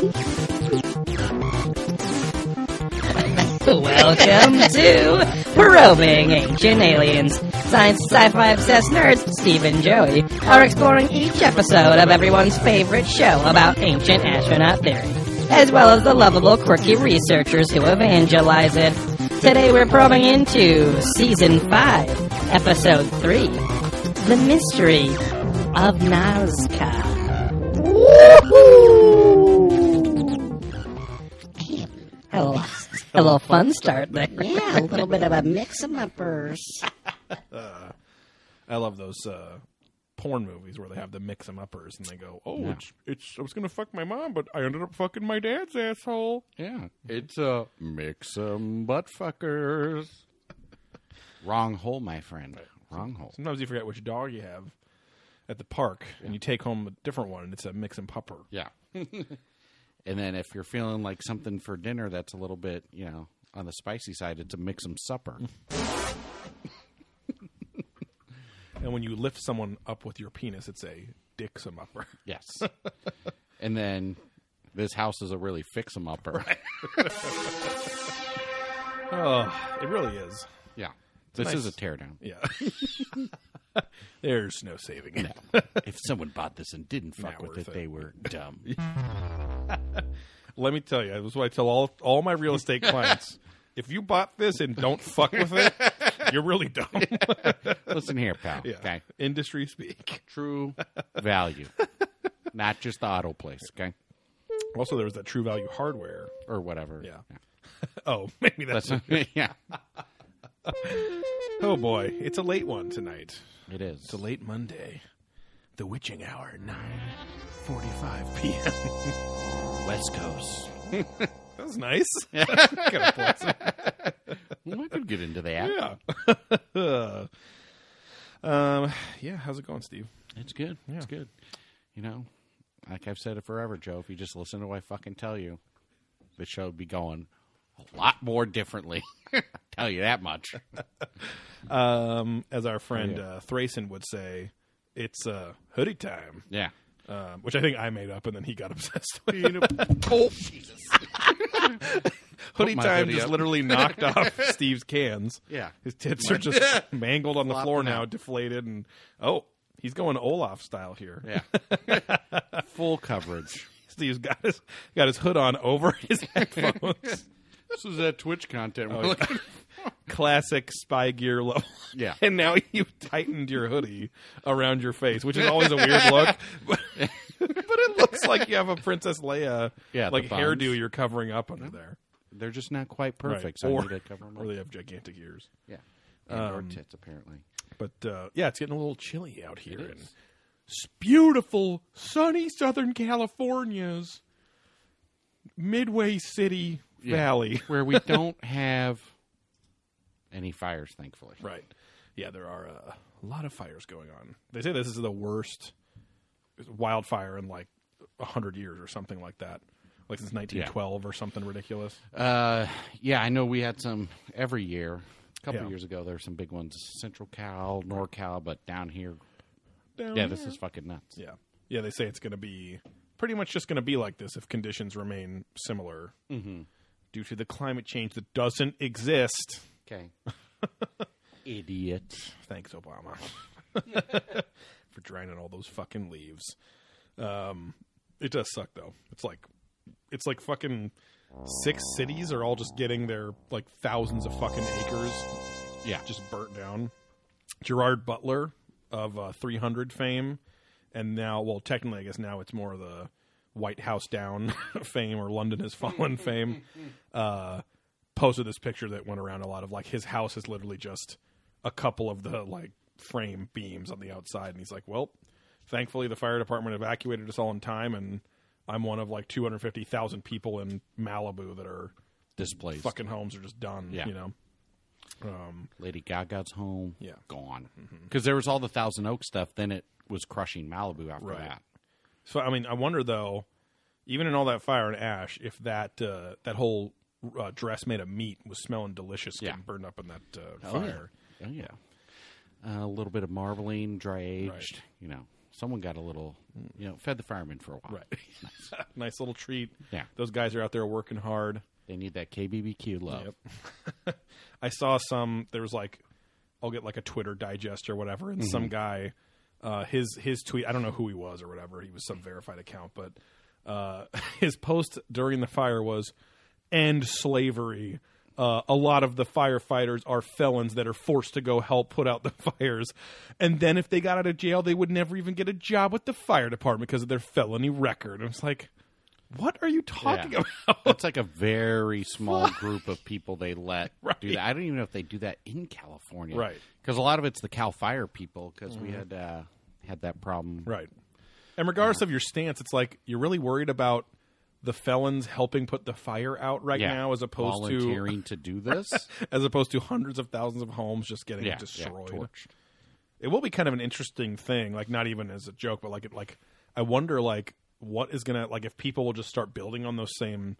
Welcome to Probing Ancient Aliens. Science sci-fi obsessed nerds, Steve and Joey, are exploring each episode of everyone's favorite show about ancient astronaut theory, as well as the lovable, quirky researchers who evangelize it. Today we're probing into Season 5, Episode 3, The Mystery of Nazca. Hello. A little fun start there. Yeah, a little bit of a mix 'em uppers. I love those uh, porn movies where they have the mix mix 'em uppers and they go, "Oh, it's, it's I was gonna fuck my mom, but I ended up fucking my dad's asshole." Yeah, it's a mix mix 'em butt fuckers. Wrong hole, my friend. Wrong hole. Sometimes you forget which dog you have at the park, and you take home a different one, and it's a mix and pupper. Yeah. and then if you're feeling like something for dinner that's a little bit, you know, on the spicy side, it's a mix 'em supper. And when you lift someone up with your penis, it's a dick 'em upper. yes. and then this house is a really fix 'em upper. Oh, it really is. Yeah. This nice- is a teardown. Yeah. There's no saving it. if someone bought this and didn't fuck Not with it, it. they were dumb. Let me tell you, this is what I tell all all my real estate clients. If you bought this and don't fuck with it, you're really dumb. Listen here, pal. yeah. Okay. Industry speak. True value. Not just the auto place, okay? Also, there was that True Value hardware. Or whatever. Yeah. Oh, maybe that's. That's yeah. oh boy, it's a late one tonight. It is. It's a late Monday. The witching hour, nine forty-five p.m. West Coast. That was nice. Well, I could get into that. yeah. um. Yeah. How's it going, Steve? It's good. It's good. You know, like I've said it forever, Joe, if you just listen to what I fucking tell you, the show would be going a lot more differently. tell you that much. Um, as our friend yeah. uh, Thrayson would say, it's uh, hoodie time. Yeah. Um, which I think I made up, and then he got obsessed with. oh, Jesus! hoodie time hoodie just up. literally knocked off Steve's cans. Yeah. his tits are just mangled on the floor now, out. deflated, and oh, he's going Olaf style here. Yeah. Full coverage. Steve's got his got his hood on over his headphones. This is that Twitch content. we're looking- Classic spy gear level. Yeah. and now you've tightened your hoodie around your face, which is always a weird look. But, but it looks like you have a Princess Leia Yeah, the like buns. hairdo you're covering up under there. They're just not quite Right. perfect, so or, I need to cover them or they have gigantic ears. Yeah. And Um, or tits, apparently. But uh, yeah, it's getting a little chilly out here in is. s- beautiful, sunny Southern California's Midway City Yeah. Valley. Where we don't have any fires, thankfully. Right. Yeah, there are uh, a lot of fires going on. They say this is the worst wildfire in like a hundred years or something like that. Like since 1912 or something ridiculous. Uh, yeah, I know we had some every year. A couple Yeah. years ago, there were some big ones, Central Cal, NorCal, but down here, Down yeah, this is fucking nuts. Yeah. Yeah, they say it's going to be pretty much just going to be like this if conditions remain similar Mm-hmm. Due to the climate change that doesn't exist. Okay. Idiot. Thanks, Obama, for drowning all those fucking leaves. Um, it does suck though. It's like it's like fucking six cities are all just getting their like thousands of fucking acres Yeah. just burnt down. Gerard Butler of uh, 300 fame, and now, well, technically, I guess now it's more of the White House down fame or London has fallen fame. Uh, posted this picture that went around a lot of like his house is literally just a couple of the like frame beams on the outside, and he's like, well, thankfully the fire department evacuated us all in time, and I'm one of like 250,000 people in Malibu that are Displaced. fucking homes are just done. Yeah. you know. Um, Lady Gaga's home. Yeah. Gone. Because there was all the Thousand Oak stuff, then it was crushing Malibu after Right. that. So I mean, I wonder though, even in all that fire and ash, if that uh, that whole uh, dress made of meat was smelling delicious, Yeah. getting burned up in that uh, Oh, yeah. fire. Oh, yeah. Uh, a little bit of marbling, dry aged, you know. someone got a little, you know, fed the firemen for a while. Right. nice little treat. Yeah. Those guys are out there working hard. They need that KBBQ love. Yep. I saw some. There was like, I'll get like a Twitter digest or whatever, and some guy, uh, his his tweet. I don't know who he was or whatever. He was some verified account, but uh, his post during the fire was "End slavery." Uh, a lot of the firefighters are felons that are forced to go help put out the fires, and then if they got out of jail, they would never even get a job with the fire department because of their felony record. And it's like, what are you talking Yeah. about? That's like a very small group of people they let Right. do that. I don't even know if they do that in California, Right. Because a lot of it's the Cal Fire people. Because we had uh, had that problem, Right. And regardless of your stance, it's like you're really worried about the felons helping put the fire out right Yeah. now, as opposed to volunteering to do this. as opposed to hundreds of thousands of homes just getting yeah, yeah, destroyed. torched. it will be kind of an interesting thing, like not even as a joke, but like it, like I wonder like what is gonna like if people will just start building on those same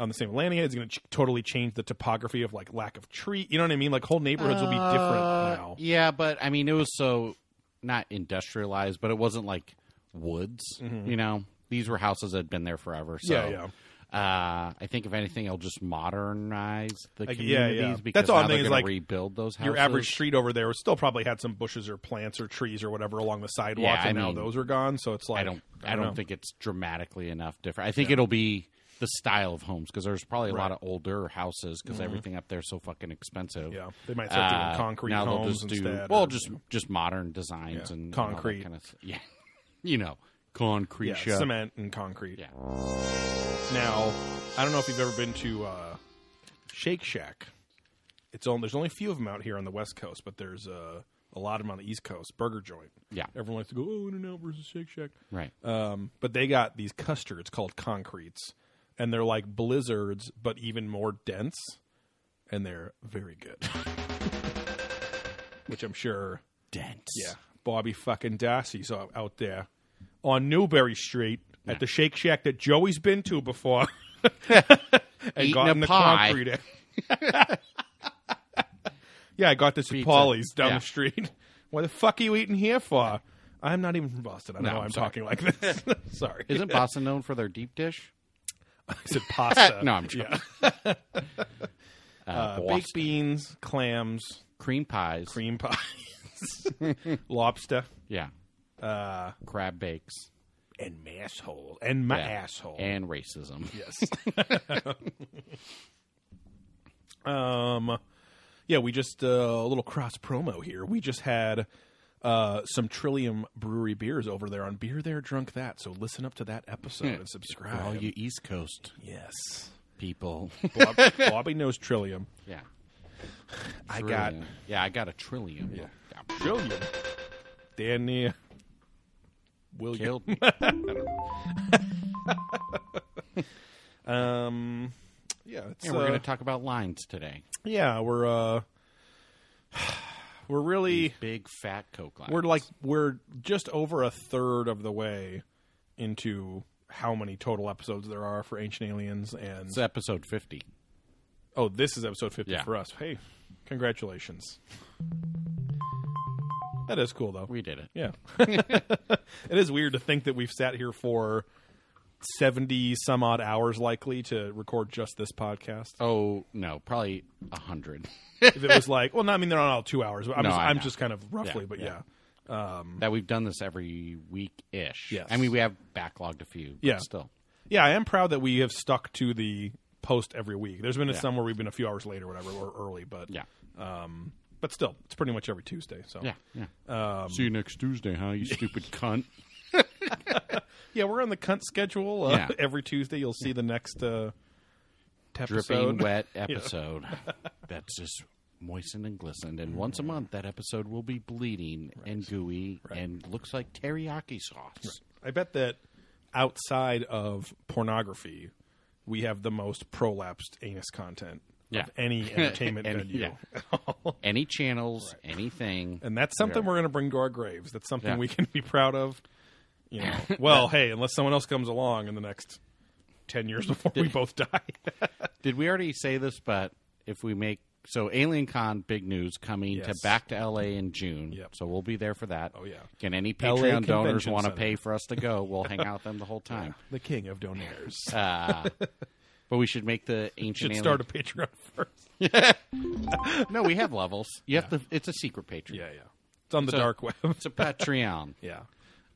on the same landing, it's going to ch- totally change the topography of like lack of tree. You know what I mean? Like whole neighborhoods will be different uh, now. Yeah, but I mean, it was so not industrialized, but it wasn't like woods. You know, these were houses that had been there forever. So, Mm-hmm. Yeah, Uh, I think if anything, it'll just modernize the Like, yeah, communities yeah. because That's all I'm thinking is, like, rebuild those houses. Your average street over there still probably had some bushes or plants or trees or whatever along the sidewalk, Yeah, I and now those are gone. So it's like I don't. I don't know. think it's dramatically enough different. I think it'll be the style of homes because there's probably a lot of older houses because everything up there is so fucking expensive. Mm-hmm. Yeah, they might start doing Uh, concrete now they'll homes just do instead. well, or- just just modern designs Yeah. and and Concrete. kind of yeah, you know, concrete yeah, cement and concrete. Yeah, Now, I don't know if you've ever been to uh, Shake Shack. It's only there's only a few of them out here on the West Coast, but there's uh, a lot of them on the East Coast. Burger joint. Yeah. everyone likes to go, oh, In and Out versus Shake Shack. right. Um, but they got these custards called concretes, and they're like blizzards, but even more dense, and they're very good. Which I'm sure, Dense. yeah, Bobby fucking Darcy's out, out there on Newbury Street at the Shake Shack that Joey's been to before, and Eating got a in the pie. concrete. yeah, I got this at Pizza. Pauly's down Yeah. the street. What the fuck are you eating here for? I'm not even from Boston. I don't No, know why I'm I'm sorry. talking like this. sorry. Isn't Boston known for their deep dish? I said pasta. No, I'm joking. Uh, Uh, Boston. baked beans, clams, cream pies. cream pies, lobster, Yeah. uh, Crab bakes. and masshole. And my Yeah. asshole. And racism. yes. um, yeah, we just uh, a little cross promo here. We just had uh, some Trillium Brewery beers over there on Beer There Drunk That. So listen up to that episode and subscribe. All you East Coast yes. people. Bob, Bobby knows Trillium. yeah. I got Trillium. Yeah, I got a trillium. Yeah. Trillium. Dan near William. Killed. Um, yeah, it's, we're uh, going to talk about lines today. yeah, we're uh, we're really Big fat Coke lines. we're like we're just over a third of the way into how many total episodes there are for Ancient Aliens, and It's episode 50. oh, this is episode fifty Yeah. for us. Hey, congratulations! That is cool though. We did it. Yeah. it is weird to think that we've sat here for 70 some odd hours likely to record just this podcast. Oh, no, probably a 100. if it was like, well, no, I mean, they're not all two hours. But I'm, No, just, I I'm know. just kind of roughly, Yeah, but yeah. yeah. Um, that we've done this every week ish. Yes. I mean, we have backlogged a few. But Yeah. Still. Yeah, I am proud that we have stuck to the post every week. There's been Yeah. some where we've been a few hours late or whatever, or early, but Yeah. Um, but still, it's pretty much every Tuesday. So Yeah. Yeah. Um, See you next Tuesday, huh? You stupid cunt. yeah, we're on the cunt schedule. Uh, Yeah. Every Tuesday, you'll see the next uh, Dripping wet episode. That's just moistened and glistened. And once a month, that episode will be bleeding and gooey and looks like teriyaki sauce. I bet that outside of pornography, we have the most prolapsed anus content Yeah. of any entertainment Any- venue. yeah. Any channels, anything. And that's something Yeah. we're going to bring to our graves. That's something Yeah. we can be proud of. You know, well, hey, unless someone else comes along in the next ten years before we both die. Did we already say this? But if we make so Alien Con, big news coming to back to LA in June. Yep. So we'll be there for that. Oh, yeah. Can any Patreon donors want to pay for us to go? We'll hang out with them the whole time. The king of donaires. Uh, but we should make the ancient Should alien. start a Patreon first. no, we have levels. You have to. It's a secret Patreon. Yeah, yeah. It's on the So- dark web. It's a Patreon. yeah.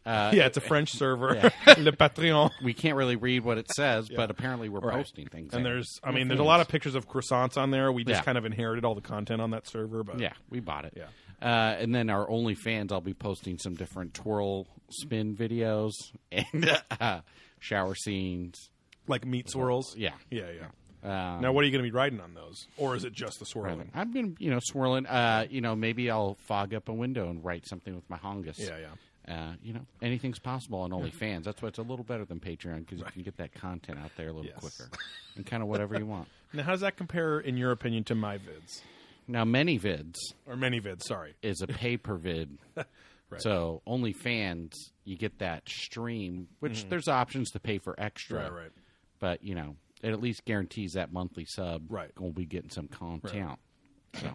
Uh, yeah, it's a French server. Yeah. Le Patreon. We can't really read what it says, but apparently we're Right. posting things. And there. there's, I mean, there's a lot of pictures of croissants on there. We just Yeah. kind of inherited all the content on that server, but Yeah, we bought it. Yeah. Uh, and then our OnlyFans, I'll be posting some different twirl spin videos and uh, shower scenes. Like meat swirls. Yeah. yeah, yeah. Um, Now, what are you going to be writing on those, or is it just the swirling? I've been, you know, swirling. Uh, you know, maybe I'll fog up a window and write something with my hongus. Yeah, yeah. Uh, you know, anything's possible on OnlyFans. That's why it's a little better than Patreon because you can get that content out there a little Yes. quicker and kind of whatever you want. Now, how does that compare, in your opinion, to my vids Now, many vids or many vids? Sorry. is a pay per vid. Right. So OnlyFans, you get that stream, which there's options to pay for extra. Mm-hmm. Right, right. But you know, it at least guarantees that monthly sub. Right. Gonna be getting some content. So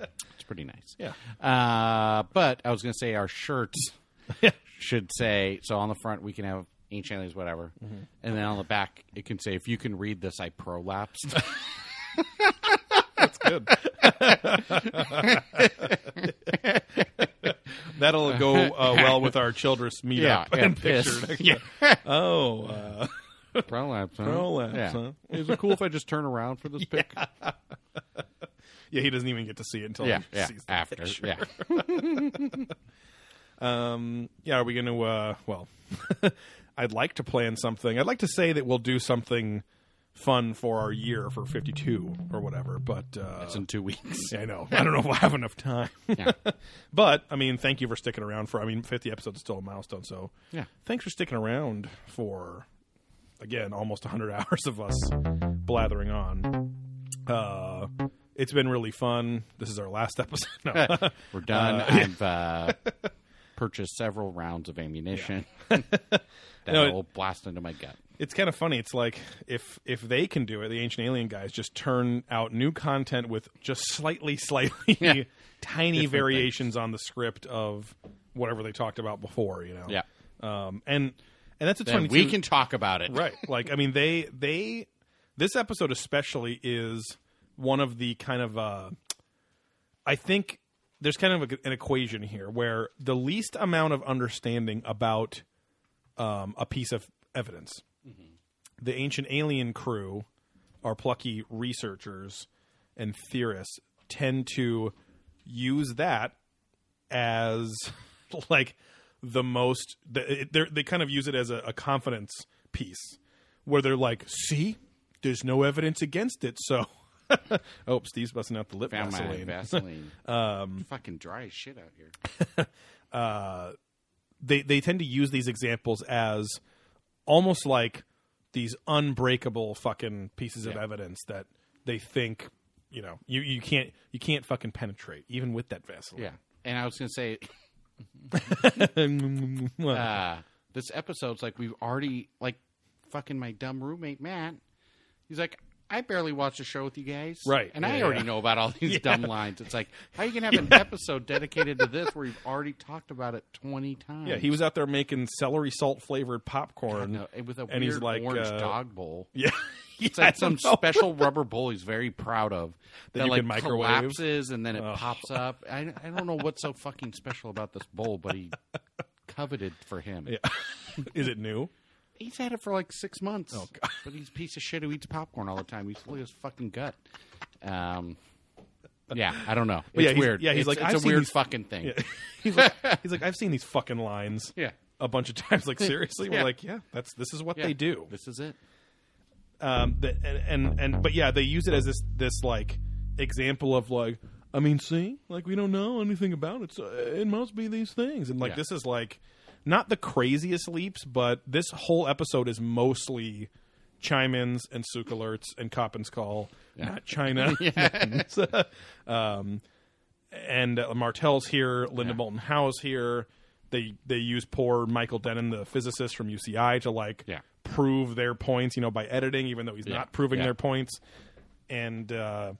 it's pretty nice. Yeah. Uh, but I was gonna say our shirts should say so on the front we can have ancient aliens whatever, Mm-hmm. and then on the back it can say if you can read this I prolapsed. That's good. That'll go uh, well with our Childress meetup yeah, and and picture. Yeah. Oh, uh, Prolapse. Huh? Prolapse, Yeah. huh? Is it cool if I just turn around for this pic? yeah. He doesn't even get to see it until Yeah, he yeah. sees the After, picture. yeah. Um, yeah, are we going to? Uh, well, I'd like to plan something. I'd like to say that we'll do something fun for our year for 52 or whatever. But uh, It's in two weeks. yeah, I know. I don't know if we'll have enough time. Yeah. but I mean, thank you for sticking around for. I mean, 50 episodes is still a milestone. So Yeah. thanks for sticking around for again almost 100 hours of us blathering on. Uh, it's been really fun. This is our last episode. No. We're done. Uh, I've uh, purchased several rounds of ammunition that No, it- will blast into my gut. it's kind of funny. It's like if if they can do it, the ancient alien guys just turn out new content with just slightly, slightly Yeah. tiny Different variations on the script of whatever they talked about before. You know. Yeah. Um. And and that's a funny. we can talk about it. right. Like I mean, they they this episode especially is one of the kind of uh, I think there's kind of a, an equation here where the least amount of understanding about um, a piece of evidence. The ancient alien crew, our plucky researchers and theorists, tend to use that as like the most. They they kind of use it as a, a confidence piece, where they're like, "See, there's no evidence against it." So, oh, Steve's busting out the lip Found Vaseline. Vaseline. um, fucking dry as shit out here. they they tend to use these examples as almost like these unbreakable fucking pieces of evidence that they think you know you, you can't you can't fucking penetrate even with that Vaseline. Yeah. And I was gonna say, Yeah. uh, this episode's like we've already like fucking my dumb roommate Matt. He's like, I barely watch the show with you guys, Right. And Yeah, I already yeah. know about all these dumb lines. It's like, how you gonna have an episode dedicated to this where you've already talked about it twenty times? yeah, he was out there making celery salt flavored popcorn. No, with a and weird he's like, orange uh, dog bowl. Yeah, It's Yeah, like some special rubber bowl he's very proud of that, you like can microwave? collapses and then it pops up. I, I don't know what's so fucking special about this bowl, but he coveted for him. Yeah. Is it new? He's had it for like six months. Oh, God. But he's a piece of shit who eats popcorn all the time. He's full of his fucking gut. Um, yeah, I don't know. Yeah, It's he's- weird. yeah, he's It's- like, it's I've a weird these- fucking thing. Yeah. he's like he's like I've seen these fucking lines. Yeah. A bunch of times, like seriously, we're like, yeah, that's this is what Yeah. they do. This is it. Um, the, and, and and but yeah, they use it as this this like example of like, I mean, see, like we don't know anything about it, so it must be these things, and like Yeah. this is like not the craziest leaps, but this whole episode is mostly chime-ins and souk alerts and Coppens' call, not China. um, and uh, Martell's here, Linda Yeah. Moulton Howe's here. They they use poor Michael Dennin, the physicist from UCI, to like Yeah. prove their points, you know, by editing, even though he's Yeah. not proving Yeah. their points. And uh,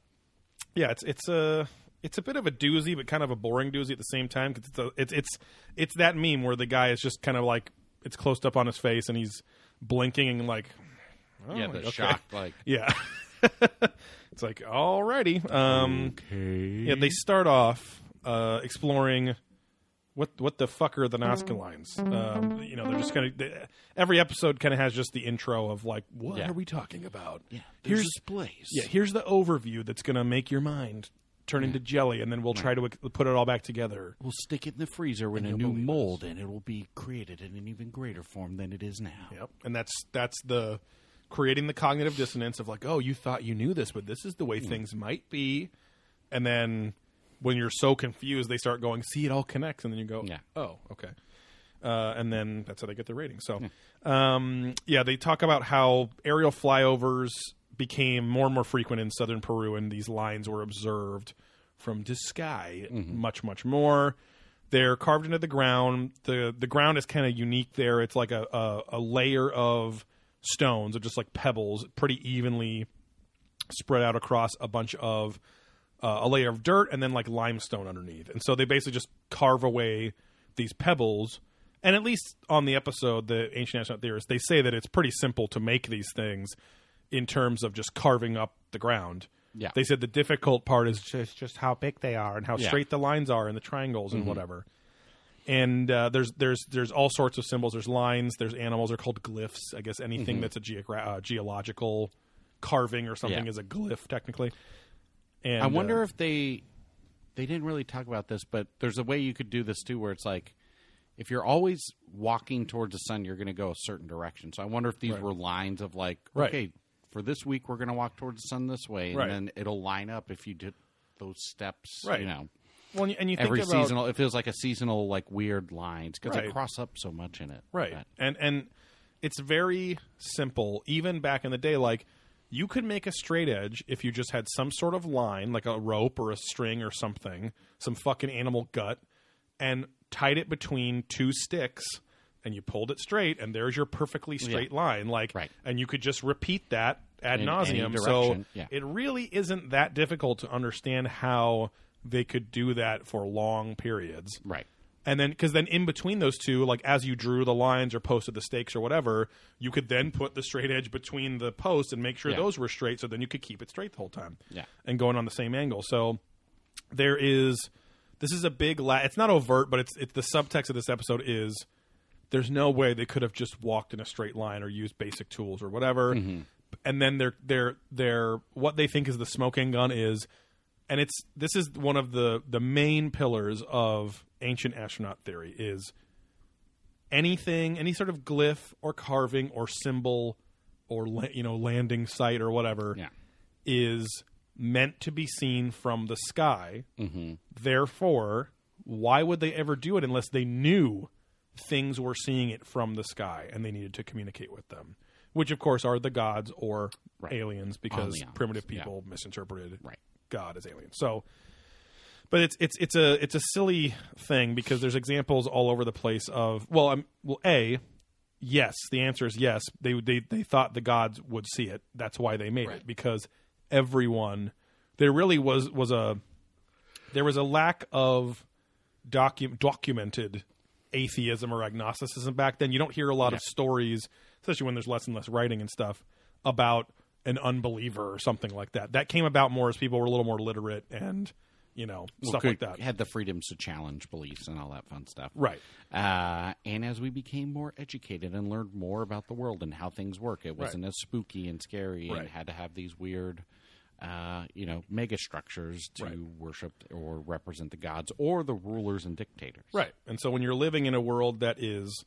yeah, it's it's a it's a bit of a doozy, but kind of a boring doozy at the same time because it's, a, it's it's it's that meme where the guy is just kind of like it's closed up on his face and he's blinking and like oh, yeah, the okay. shocked like yeah. it's like alrighty. Um, okay. yeah, they start off uh, exploring what what the fuck are the mm-hmm. Nazca lines. Um, mm-hmm. you know, they're just kind of every episode kind of has just the intro of like what Yeah. are we talking about? yeah, here's there's displays. yeah, here's the overview that's going to make your mind turn into jelly, and then we'll try to uh, put it all back together. We'll stick it in the freezer in a new believe mold, and it will be created in an even greater form than it is now. Yep, and that's that's the creating the cognitive dissonance of like, oh, you thought you knew this, but this is the way things might be, and then when you're so confused, they start going, see, it all connects, and then you go, Yeah. oh, okay. Uh, and then that's how they get their rating. So, um, yeah, they talk about how aerial flyovers became more and more frequent in southern Peru, and these lines were observed from the sky much, much more. They're carved into the ground. the The ground is kind of unique there. It's like a, a a layer of stones, or just like pebbles, pretty evenly spread out across a bunch of uh, a layer of dirt and then like limestone underneath. And so they basically just carve away these pebbles. And at least on the episode, the ancient astronaut theorists, they say that it's pretty simple to make these things in terms of just carving up the ground. Yeah. They said the difficult part is just, just how big they are and how Yeah. straight the lines are and the triangles and whatever. And uh, there's there's there's all sorts of symbols. There's lines. There's animals. They're called glyphs. I guess anything that's a geogra- uh, geological carving or something Yeah. is a glyph technically. And I wonder uh, if they they didn't really talk about this, but there's a way you could do this too, where it's like if you're always walking towards the sun, you're going to go a certain direction. So I wonder if these Right. were lines of like, Right. okay, for this week we're going to walk towards the sun this way, and Right. then it'll line up if you did those steps. Right. You know, well, and you- think every about, seasonal. It feels like a seasonal like weird lines because Right. they cross up so much in it. right But- and and it's very simple even back in the day like you could make a straight edge if you just had some sort of line like a rope or a string or something some fucking animal gut and tied it between two sticks and you pulled it straight and there's your perfectly straight line like Right. and you could just repeat that ad In nauseum so yeah. it really isn't that difficult to understand how they could do that for long periods right. And then because then in between those two like as you drew the lines or posted the stakes or whatever you could then put the straight edge between the posts and make sure Yeah. those were straight so then you could keep it straight the whole time Yeah. and going on the same angle so there is this is a big la- it's not overt but it's it's the subtext of this episode is there's no way they could have just walked in a straight line or used basic tools or whatever mm-hmm. and then they're they're they're what they think is the smoking gun is and it's this is one of the the main pillars of ancient astronaut theory is anything any sort of glyph or carving or symbol or la- you know landing site or whatever Yeah. is meant to be seen from the sky mm-hmm. therefore why would they ever do it unless they knew things were seeing it from the sky and they needed to communicate with them which of course are the gods or Right. aliens because Aliens, primitive yeah. people misinterpreted Right. God is alien. So, but it's it's it's a it's a silly thing because there's examples all over the place of well, I'm well, a yes, the answer is yes. They they they thought the gods would see it. That's why they made it because everyone there really was was a there was a lack of docu- documented atheism or agnosticism back then. You don't hear a lot of stories, especially when there's less and less writing and stuff about an unbeliever or something like that. That came about more as people were a little more literate and you know stuff could- like that. Had the freedoms to challenge beliefs and all that fun stuff. Right. Uh, and as we became more educated and learned more about the world and how things work, it wasn't as spooky and scary Right. and had to have these weird, uh, you know, mega structures to Right. worship or represent the gods or the rulers and dictators. Right. And so when you're living in a world that is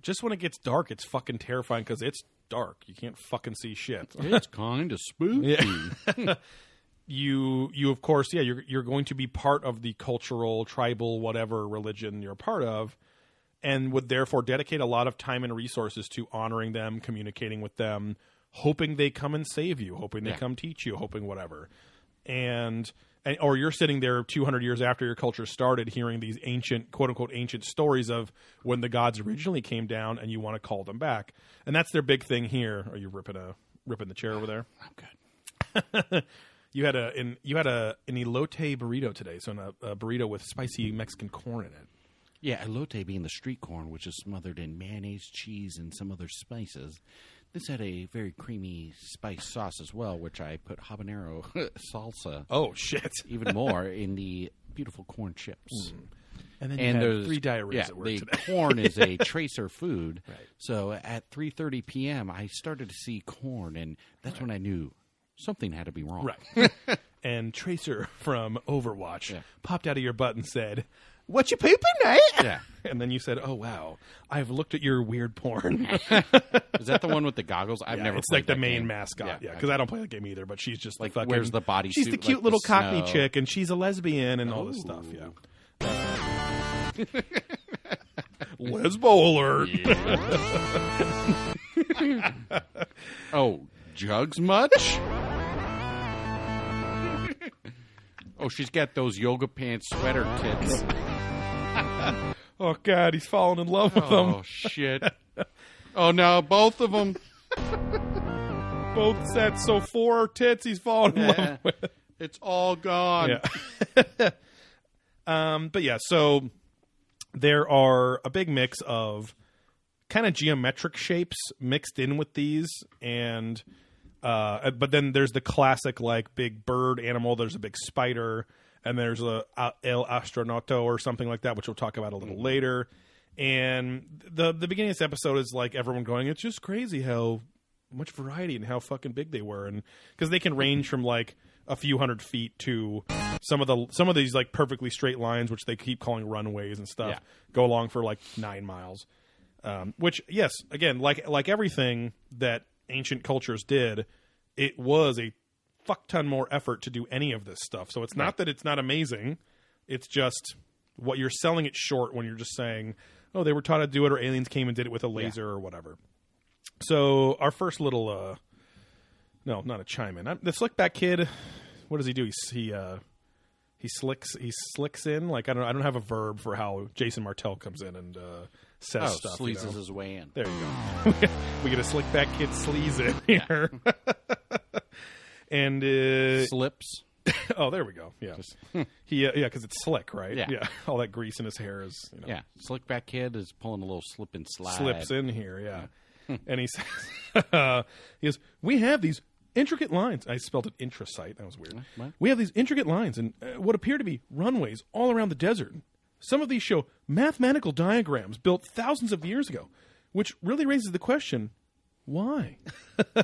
just when it gets dark, it's fucking terrifying because it's dark. You can't fucking see shit. It's kind of spooky. you you of course yeah you're you're going to be part of the cultural tribal whatever religion you're part of and would therefore dedicate a lot of time and resources to honoring them communicating with them hoping they come and save you hoping they Yeah. come teach you hoping whatever and, and or you're sitting there 200 years after your culture started hearing these ancient quote unquote ancient stories of when the gods originally came down and you want to call them back and that's their big thing here are you ripping a ripping the chair over there I'm good. You had a in, you had a an elote burrito today, so a, a burrito with spicy Mexican corn in it. Yeah, elote being the street corn, which is smothered in mayonnaise, cheese, and some other spices. This had a very creamy spice sauce as well, which I put habanero salsa Oh shit! even more in the beautiful corn chips. Hmm. And then and you had there's three diarrheas yeah, at work the today. corn is a tracer food. Right. So at 3:30 p.m., I started to see corn, and that's when I knew something had to be wrong. Right. and Tracer from Overwatch Yeah. popped out of your butt and said, "What you pooping, mate?" Yeah. And then you said, "Oh wow, I've looked at your weird porn." Is that the one with the goggles? I've Yeah, never. it's played like the main game. mascot. Yeah, okay. because I don't play that game either. But she's just Like, the fucking, wears the body? She's the like cute the little Cockney snow. chick, and she's a lesbian and all this stuff. Yeah. Lesbo alert. Oh, jugs much? oh, she's got those yoga pants sweater tits. Oh god, he's falling in love with them. Oh shit! Oh no, both of them. Both sets, so four tits he's falling in love with. It's all gone. Yeah. um, but yeah, so there are a big mix of kind of geometric shapes mixed in with these, and uh, but then there's the classic like big bird animal. There's a big spider, and there's a, a El Astronauto or something like that, which we'll talk about a little later. And the the beginning of this episode is like everyone going, it's just crazy how much variety and how fucking big they were, and because they can range from like a few hundred feet to some of the some of these like perfectly straight lines, which they keep calling runways and stuff, Yeah. go along for like nine miles. Um, which yes, again, like like everything that ancient cultures did, it was a fuck ton more effort to do any of this stuff. So it's not that it's not amazing; it's just what you're selling it short when you're just saying, "Oh, they were taught how to do it," or aliens came and did it with a laser or whatever. So our first little, uh, no, not a chime in. I'm, the slickback kid. What does he do? He he uh, he slicks he slicks in. Like I don't I don't have a verb for how Jason Martell comes in and uh, says Oh, stuff. you sleazes know? his way in. There you go. we get a slickback kid sleaze in here. and uh, Slips. oh, there we go. Yeah, he uh, yeah because it's slick, right? Yeah. All that grease in his hair is you know, Yeah, slickback kid is pulling a little slip and slide. slips in here. Yeah, and he says, uh, he goes, "We have these intricate lines." I spelled it intrasite. That was weird. What? We have these intricate lines and uh, what appear to be runways all around the desert. Some of these show mathematical diagrams built thousands of years ago, which really raises the question: Why? uh,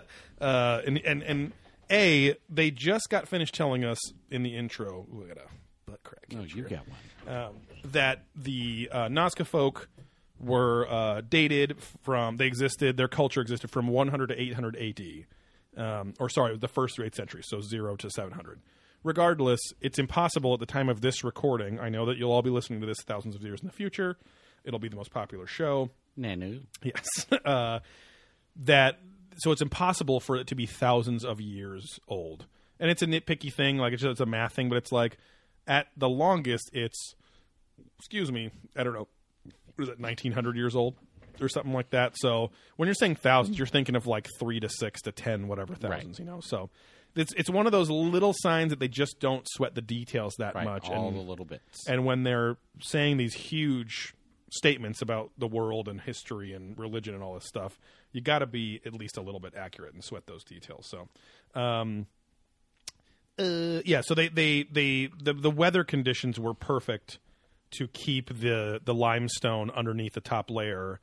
and and and a they just got finished telling us in the intro. Ooh, I got a butt crack. Oh, you got one. um, that the uh, Nazca folk were uh, dated from they existed their culture existed from 100 to 800 AD um, or sorry the first through 8th century so 0 to 700 regardless it's impossible at the time of this recording I know that you'll all be listening to this thousands of years in the future it'll be the most popular show Nanu. Yes. Uh, that so it's impossible for it to be thousands of years old. And it's a nitpicky thing, like it's just it's a math thing, but it's like at the longest it's excuse me, I don't know, what is it, nineteen hundred years old? Or something like that. So when you're saying thousands, you're thinking of like three to six to ten, whatever thousands, you know. So it's it's one of those little signs that they just don't sweat the details that Right, much. all and, the little bits. and when they're saying these huge statements about the world and history and religion and all this stuff, you got to be at least a little bit accurate and sweat those details. So, um, uh, yeah. So they they they the the weather conditions were perfect to keep the the limestone underneath the top layer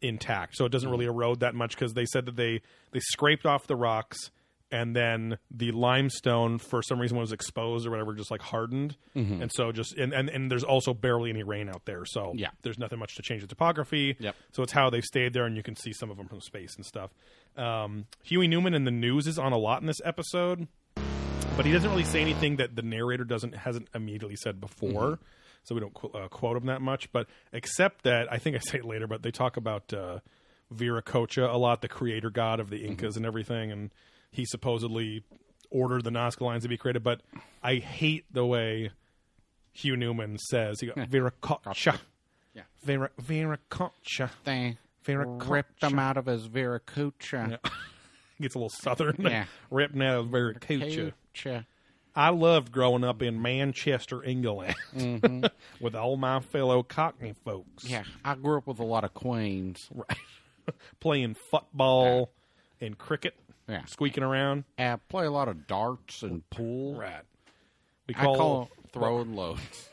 intact, so it doesn't really erode that much because they said that they they scraped off the rocks and then the limestone for some reason was exposed or whatever just like hardened. And so just and, and and there's also barely any rain out there so Yeah. there's nothing much to change the topography. Yep. so it's how they've stayed there and you can see some of them from space and stuff. Um, huey newman in the news is on a lot in this episode but he doesn't really say anything that the narrator doesn't hasn't immediately said before. So we don't qu- uh, quote him that much but except that i think i say it later but they talk about uh, viracocha a lot the creator god of the incas and everything and he supposedly ordered the nazca lines to be created but i hate the way hugh newman says he go viracocha Yeah. Vira, viracocha They Viracocha. ripped them out of his viracocha. gets a little southern Yeah. ripping out of viracocha Cocha. I loved growing up in Manchester, England, Mm-hmm. with all my fellow Cockney folks. Yeah, I grew up with a lot of queens. Right. Playing football and cricket, Yeah. squeaking around. I play a lot of darts and pool. Right. We I call, call throwing loads,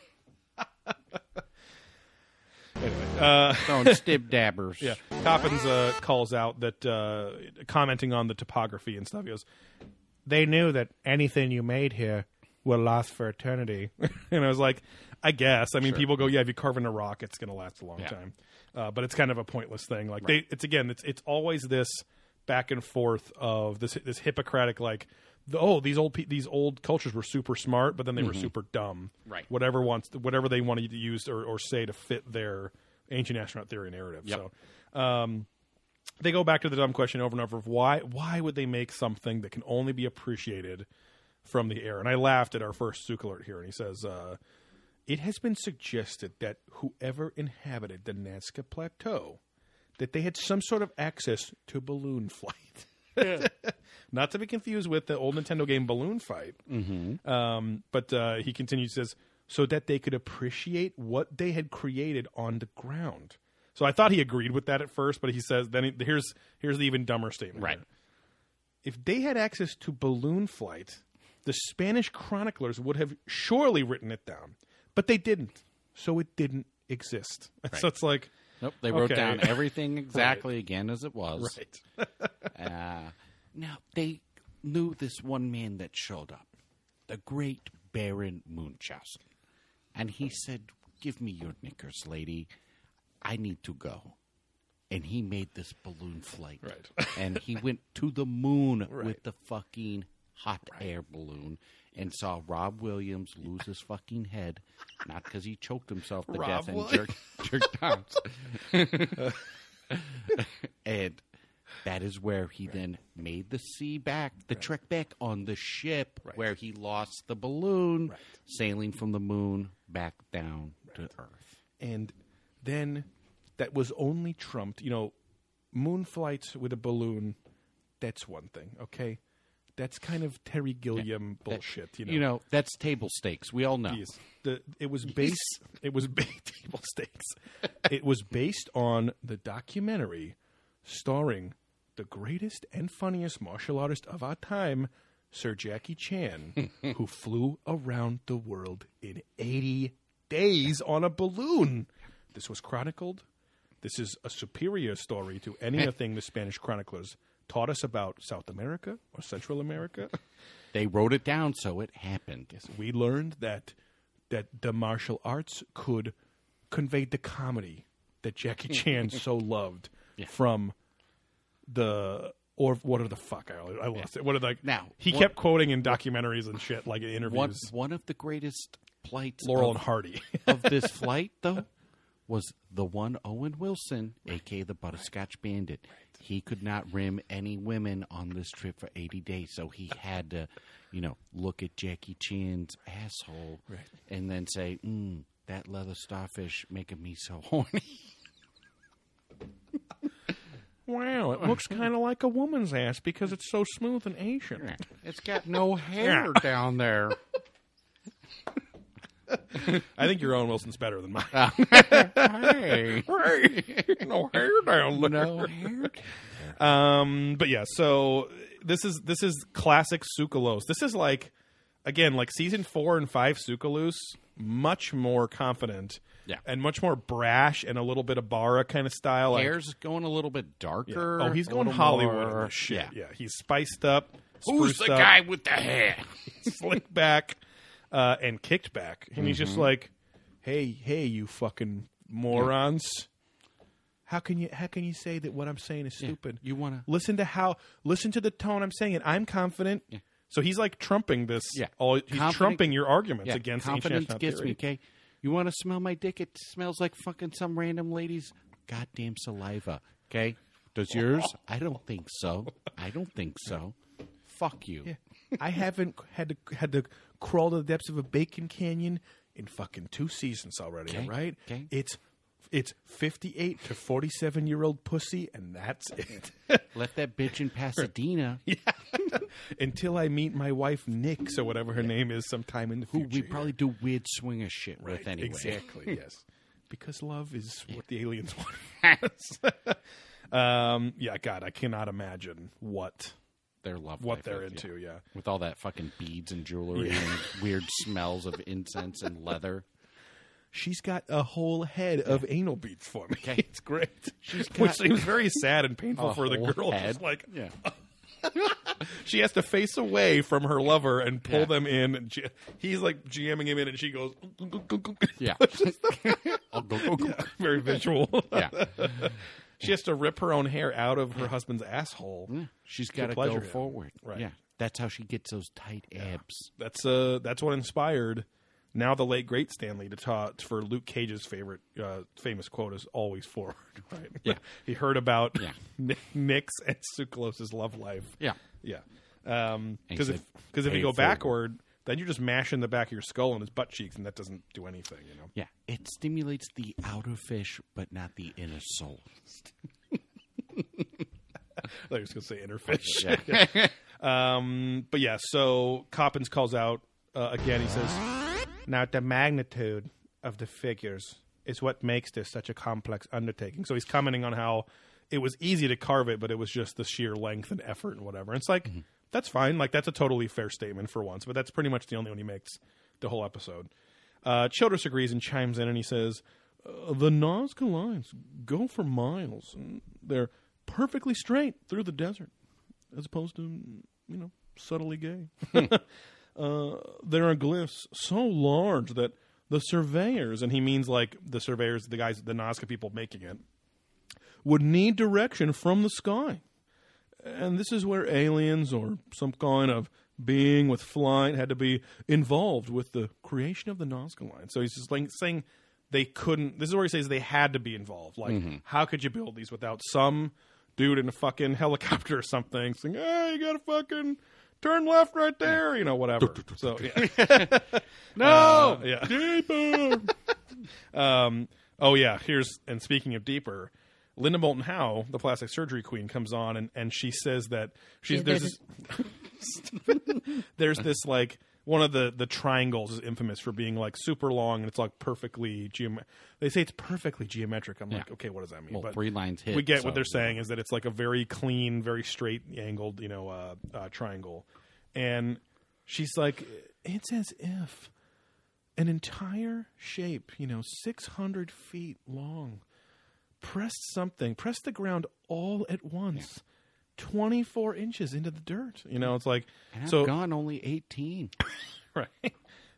anyway. Uh, throwing stib dabbers. yeah, Coppens uh, calls out that uh, commenting on the topography and stuff. He goes, "They knew that anything you made here will last for eternity." and I was like, "I guess." I mean, people go, "Yeah, if you carve in a rock, it's going to last a long Yeah. time." Uh, but it's kind of a pointless thing. Like they, it's again, it's it's always this back and forth of this this Hippocratic like. The, oh, these old pe- these old cultures were super smart, but then they were super dumb. Mm-hmm. Right. Whatever wants whatever they wanted to use or, or say to fit their ancient astronaut theory narrative. Yep. So um, they go back to the dumb question over and over of why why would they make something that can only be appreciated from the air? And I laughed at our first Suk alert here, and he says, uh, "It has been suggested that whoever inhabited the Nazca Plateau, that they had some sort of access to balloon flight." Not to be confused with the old Nintendo game Balloon Fight. Mm-hmm. Um, but uh, he continues says so that they could appreciate what they had created on the ground. So I thought he agreed with that at first, but he says then he, here's here's the even dumber statement. Right. here. If they had access to balloon flight, the Spanish chroniclers would have surely written it down, but they didn't. So it didn't exist. So it's like Nope, they wrote Okay. down everything exactly again as it was. right. Uh, now they knew this one man that showed up, the great Baron Munchausen, and he said, "Give me your knickers, lady. I need to go." And he made this balloon flight, Right. and he went to the moon with the fucking hot air balloon, and saw Rob Williams lose his fucking head, not because he choked himself to Rob death and Williams. jerked, jerked out. and that is where he then made the sea back, the trek back on the ship where he lost the balloon, sailing from the moon back down to Earth. and then that was only trumped. You know, moon flights with a balloon. That's one thing. Okay, that's kind of Terry Gilliam bullshit. You know, You know, that's table stakes. We all know. Yes. The, it was based. It was ba- table stakes. it was based on the documentary starring the greatest and funniest martial artist of our time, Sir Jackie Chan, who flew around the world in 80 days on a balloon. This was chronicled. This is a superior story to anything the Spanish chroniclers taught us about South America or Central America. They wrote it down so it happened. Yes, we learned that that the martial arts could convey the comedy that Jackie Chan so loved from the or what are the fuck I, I lost it. What are the Now, he what- kept quoting in documentaries and shit like in interviews. One, one of the greatest plights Laurel of, and Hardy. of this flight, though, was the one Owen Wilson, aka the Butterscotch Bandit. He could not rim any women on this trip for 80 days, so he had to, you know, look at Jackie Chan's asshole and then say, mm, that leather starfish making me so horny. wow, it looks kind of like a woman's ass because it's so smooth and Asian. It's got no hair down there. I think your Owen Wilson's better than mine. Hey, no hair down there. no hair. Um, but yeah, so this is this is classic Tsoukalos. This is like again like season four and five Tsoukalos, much more confident, Yeah. and much more brash and a little bit of Bara kind of style. like- Hair's going a little bit yeah. darker. Oh, he's going Hollywood more- shit. Yeah. Yeah. he's spiced up. Who's the up, guy with the hair? slicked back, uh, and kicked back, and he's Mm-hmm. just like, "Hey, hey, you fucking morons." How can you how can you say that what I'm saying is stupid? You wanna- listen to how listen to the tone I'm saying it. I'm confident. So he's like trumping this. Yeah. all, he's Confident- trumping your arguments Yeah, against confidence ancient gets theory. me. Okay, you want to smell my dick? It smells like fucking some random lady's goddamn saliva. Okay, does yours? I don't think so. I don't think so. Fuck you. I haven't had to had to crawl to the depths of a bacon canyon in fucking two seasons already. Okay, Right? okay. It's It's 58 to 47 year old pussy, and that's it. Left that bitch in Pasadena, yeah. Until I meet my wife, Nix, or whatever her name is, sometime in the who future. we probably do weird swinger shit with anyway. Exactly, yes. Because love is what the aliens want. um, yeah, God, I cannot imagine what Their love what they're is, into. Yeah. With all that fucking beads and jewelry and weird smells of incense and leather. She's got a whole head of anal beads for me. Okay. It's great. She's Which got seems very sad and painful for the girl. head. Just like Yeah. she has to face away from her lover and pull Yeah. them in. And she, he's like jamming him in, and she goes, Yeah. Very visual. Yeah. She has to rip her own hair out of her husband's asshole. She's got to pleasure go him. forward. Right. Yeah. That's how she gets those tight abs. That's uh, that's what inspired now the late great Stan Lee to talk for Luke Cage's favorite uh, famous quote is always forward. Right? Yeah. he heard about Yeah. Nick Nick's and Sucralose's love life. Yeah. Yeah. Because And he if said, because if you "Pay go forward." backward, then you're just mashing the back of your skull and his butt cheeks, and that doesn't do anything. You know. Yeah. It stimulates the outer fish, but not the inner soul. I thought you were going to say inner fish. Yeah. Um, but yeah, so Coppens calls out uh, again. He says, "Now the magnitude of the figures is what makes this such a complex undertaking." So he's commenting on how it was easy to carve it, but it was just the sheer length and effort and whatever. And it's like that's fine. Like that's a totally fair statement for once, but that's pretty much the only one he makes the whole episode. Uh, Childress agrees and chimes in, and he says, uh, "The Nazca lines go for miles, and they're perfectly straight through the desert, as opposed to you know subtly gay. uh, there are glyphs so large that the surveyors, and he means like the surveyors, the guys, the Nazca people making it, would need direction from the sky." And this is where aliens or some kind of being with flight had to be involved with the creation of the Nazca line. So he's just like saying they couldn't. This is where he says they had to be involved. Like, how could you build these without some dude in a fucking helicopter or something saying, "Hey, you got to fucking turn left right there," you know, whatever. so yeah. no, yeah, deeper. um, oh yeah. Here's and speaking of deeper. Linda Moulton Howe, the plastic surgery queen, comes on and, and she says that she's Yeah, there's there's this, there's this like one of the the triangles is infamous for being like super long and it's like perfectly geometric. They say it's perfectly geometric. I'm like, okay, what does that mean? Well, But three lines hit. we get so- what they're saying is that it's like a very clean, very straight angled, you know, uh, uh, triangle. And she's like, it's as if an entire shape, you know, 600 feet long, pressed something, pressed the ground all at once, 24 inches into the dirt. You know, it's like, And I've so, gone only 18. right.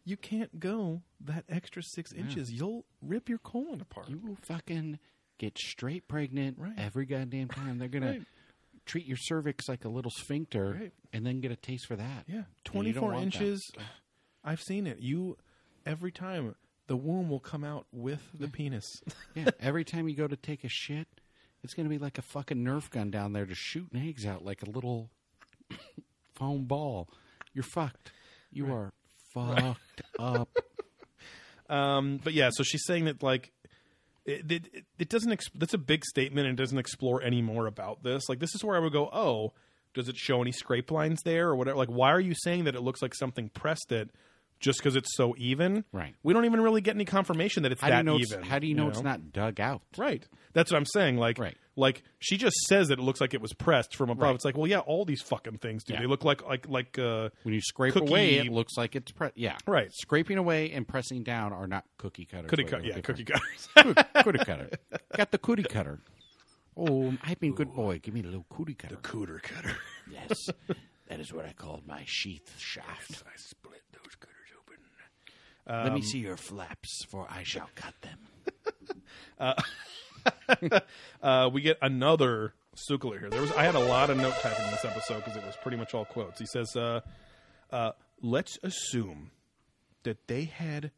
You can't go that extra six inches. You'll rip your colon apart. You will fucking get straight pregnant Right. every goddamn time. They're going Right. to treat your cervix like a little sphincter Right. and then get a taste for that. Yeah, And you don't twenty four want that. inches. I've seen it. You every time the womb will come out with the penis. yeah, every time you go to take a shit, it's going to be like a fucking Nerf gun down there just shooting eggs out like a little foam ball. You're fucked. You are fucked up. um, but yeah, so she's saying that like it it, it- it doesn't. Ex- that's a big statement and it doesn't explore any more about this. Like this is where I would go. Oh, does it show any scrape lines there or whatever? Like why are you saying that it looks like something pressed it? Just because it's so even, Right. We don't even really get any confirmation that it's How do that you know? It's, even. how do you know, it's not dug out? Right. That's what I'm saying. Like, Right. like she just says that it looks like it was pressed from above. Right. It's like, well, yeah, all these fucking things do. Yeah. They look like like like uh, When you scrape Cookie- away, it looks like it's pre- yeah. Right. Scraping away and pressing down are not cookie cutters. cookie They're cut. Yeah, cookie cutters. Coo- cookie cutter. Got the cootie cutter. Oh, I've been good boy. Give me a little cootie cutter. The cooter cutter. Yes, that is what I called my sheath shaft. I split those cutters open. Let me see your flaps, for I shall cut them. Uh, we get another Sukler here. There was I had a lot of note typing in this episode because it was pretty much all quotes. He says, uh, uh, "Let's assume that they had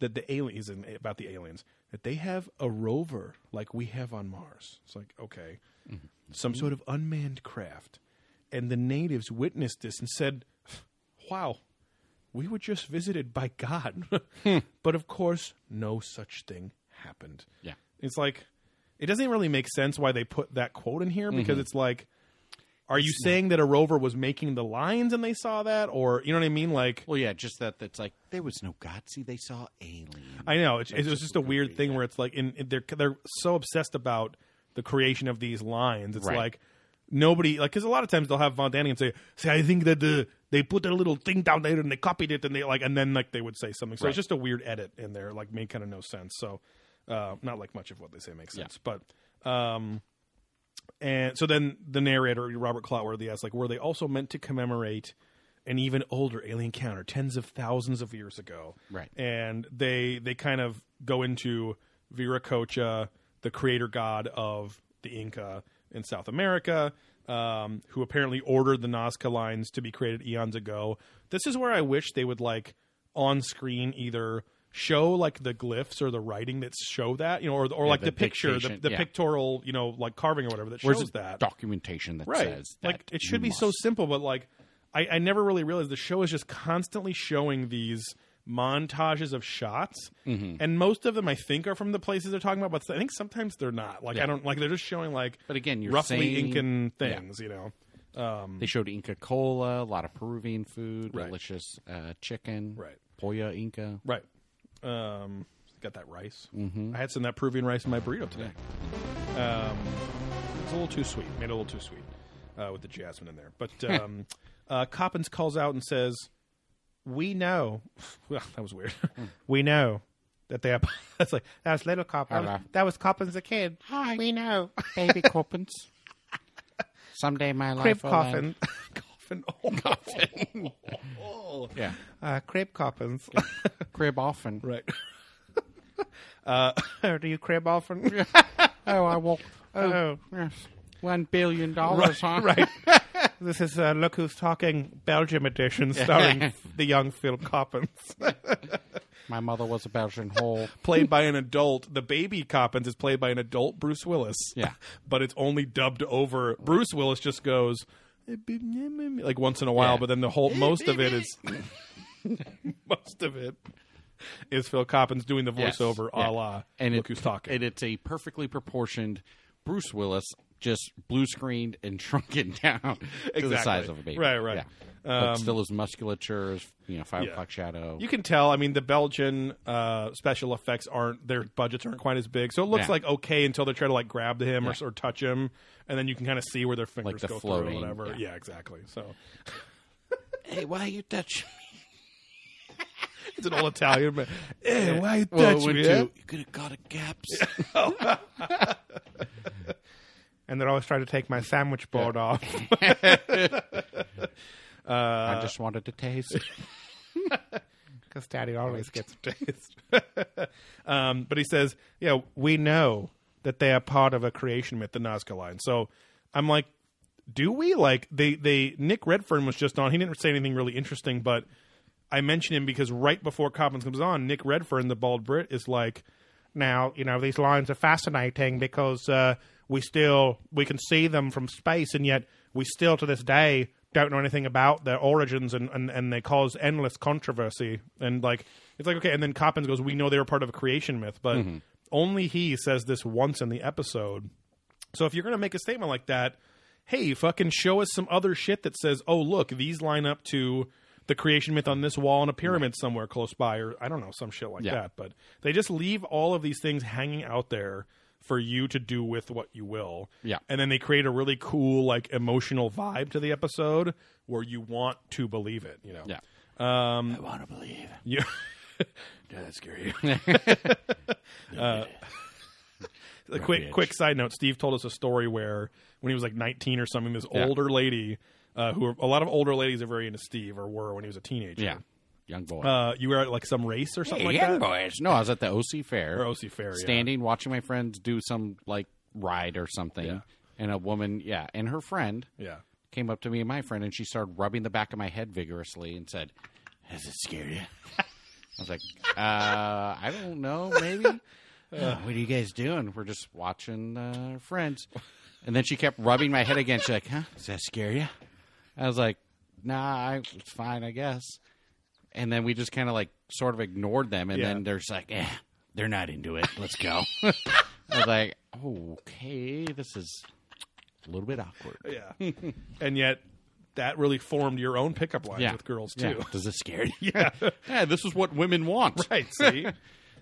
that the aliens and about the aliens that they have a rover like we have on Mars. It's like okay, some sort of unmanned craft, and the natives witnessed this and said, "Wow." We were just visited by God. Hmm. but of course, no such thing happened. Yeah. It's like it doesn't really make sense why they put that quote in here mm-hmm. because it's like, are you saying that a rover was making the lines and they saw that, or you know what I mean? Like, Well, yeah, just that. That's like there was no God. See, they saw aliens. I know it, it was just a weird we- thing where it's like, in, in- they're they're so obsessed about the creation of these lines. It's Right. like nobody like because a lot of times they'll have Von Daniken say, "Say, I think that the they put a little thing down there and they copied it and they like and then like they would say something. So it's just a weird edit in there, like made kind of no sense. So uh, not like much of what they say makes sense, but. um and so then the narrator Robert Clotworthy asks, like, were they also meant to commemorate an even older alien encounter, tens of thousands of years ago? Right. And they they kind of go into Viracocha, the creator god of the Inca in South America, um, who apparently ordered the Nazca lines to be created eons ago. This is where I wish they would like on screen either show like the glyphs or the writing that show that you know or, or like the the, picture the, the yeah. pictorial you know like carving or whatever that Where's shows that documentation that right says that like it should be so simple but like I, I never really realized the show is just constantly showing these montages of shots Mm-hmm. and most of them i think are from the places they're talking about but i think sometimes they're not like i don't like they're just showing like But again, you're roughly saying- incan Yeah. things you know They showed Inca Kola, a lot of Peruvian food, Right. delicious uh, chicken, Right. Polla Inca. right um got that rice mm-hmm. i had some of that peruvian rice in my burrito today um it's a little too sweet made it a little too sweet uh, with the jasmine in there but um uh Coppens calls out and says we know well that was weird. We know that they are that's like that was little Coppens. Hello. that was Coppens a kid. Hi, We know. baby Coppens. Someday my life crib will coffin coffin oh, end. Yeah, uh, crib Coppens. Crib often. right. Uh do you crib often Oh, I walk. Oh, oh. Yes, one billion dollars, huh? right. This is uh, Look Who's Talking Belgium edition starring the young Phil Coppens. My mother was a Belgian whole. played by an adult. The baby Coppens is played by an adult Bruce Willis. Yeah. But it's only dubbed over. Bruce Willis just goes like once in a while, Yeah. but then the whole most of it is most of it is Phil Coppens doing the Yes. voiceover Yeah. a la and Look it- Who's Talking. And it's a perfectly proportioned Bruce Willis, just blue screened and shrunken down to the size of a baby. Right, right. Yeah. Um, but still his musculature is, you know, five Yeah. o'clock shadow. You can tell. I mean, the Belgian uh, special effects aren't their budgets aren't quite as big, so it looks Yeah. like okay until they try to like grab him or, or touch him, and then you can kind of see where their fingers the go floating, through or whatever. yeah. Exactly. So hey, why you touch it's an old Italian, but hey, why you Well, touch went me? eh?" you could have got a gaps. And they're always trying to take my sandwich board off. I just wanted to taste. because Daddy always gets a taste. um, but he says, "Yeah, we know that they are part of a creation myth, the Nazca line." So I'm like, "Do we?" Like they, they Nick Redfern was just on. He didn't say anything really interesting, but I mention him because right before Coppens comes on, Nick Redfern, the bald Brit, is like, "Now you know these lines are fascinating because uh, we still we can see them from space, and yet we still to this day." Don't know anything about their origins, and, and, and they cause endless controversy. And like, it's like okay. And then Coppens goes, "We know they were part of a creation myth, but mm-hmm. only he says this once in the episode." So if you're going to make a statement like that, hey, fucking show us some other shit that says, "Oh, look, these line up to the creation myth on this wall in a pyramid somewhere close by," or I don't know, some shit like Yeah. that. But they just leave all of these things hanging out there for you to do with what you will. Yeah. and then they create a really cool, like, emotional vibe to the episode where you want to believe it. You know, Yeah. Um, I want to believe. yeah. yeah, that's scary. A quick bitch. quick side note: Steve told us a story where when he was like 19 or something, this Yeah. older lady, uh, who are, a lot of older ladies are very into Steve or were when he was a teenager. Yeah. Young boy. Uh, you were at like some race or something like young that. boys. No, I was at the OC Fair. Or OC Fair, yeah. Standing, watching my friends do some, like, ride or something. Yeah. And a woman, yeah, and her friend Yeah. came up to me and my friend, and she started rubbing the back of my head vigorously and said, Has it scared you? I was like, uh, I don't know, maybe. "Uh, what are you guys doing? We're just watching uh, Friends. And then she kept rubbing my head again. She's like, huh? Does that scare you? I was like, nah, I, it's fine, I guess. And then we just kind of like sort of ignored them. And Yeah. then they're just like, eh, they're not into it. Let's go. I was like, okay, this is a little bit awkward. yeah, and yet that really formed your own pickup lines with girls too. Yeah. Does it scare you? Yeah. yeah, this is what women want. right. See,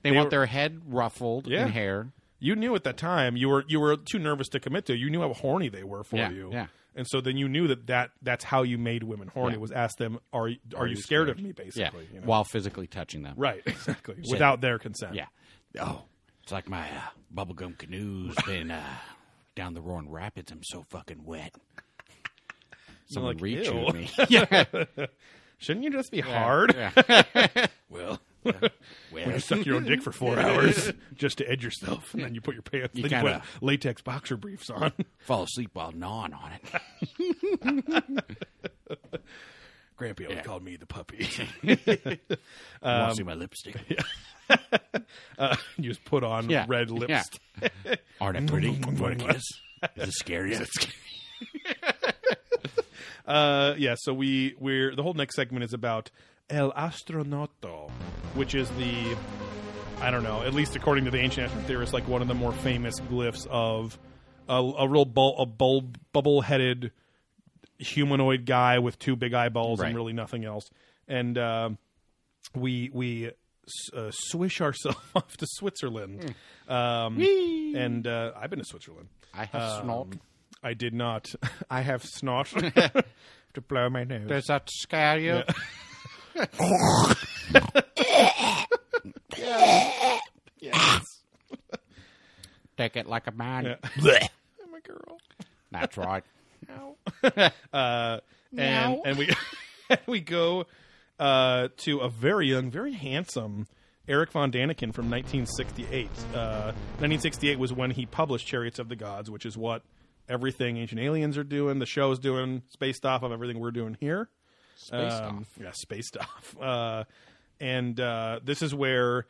They, want were- their head ruffled Yeah. and hair. you knew at that time you were you were too nervous to commit to. You knew how horny they were for Yeah, you. yeah. And so then you knew that, that that's how you made women horny Yeah. was ask them, "Are you, are, you scared, of me?" Basically, Yeah, you know? while physically touching them. right, exactly, without their consent. Yeah. Oh, it's like my uh, bubblegum canoe's been uh, down the Roaring Rapids. I'm so fucking wet. Someone like, reach "Ew." me. yeah. Shouldn't you just be hard? Yeah. Well, you suck your own dick for four hours just to edge yourself, and then you put your pants, You then you kinda- put latex boxer briefs on. fall asleep while gnawing on it. Grampy always called me the puppy. Want to see my lipstick? uh, you just put on Yeah. red lips. Yeah. Aren't I pretty? Want to kiss? Is it scary? Uh, yeah, so we we're the whole next segment is about El Astronauto, which is the I don't know, at least according to the ancient astro theorists, like one of the more famous glyphs of a, a real bul- a bulb, bubble-headed humanoid guy with two big eyeballs Right. and really nothing else. And uh, we we uh, swish ourselves off to Switzerland. Um, and uh, I've been to Switzerland. I have snort. I did not. I have snort to blow my nose. Does that scare you? yes. Take it like a man. I'm a girl. That's right. Uh, and and we we go uh, to a very young, very handsome Erich von Daniken from 1968. Uh, 1968 was when he published Chariots of the Gods, which is what everything Ancient Aliens are doing, the show's doing, it's based off of everything we're doing here. Space Um, off. Yeah, spaced off. Uh, and uh, this is where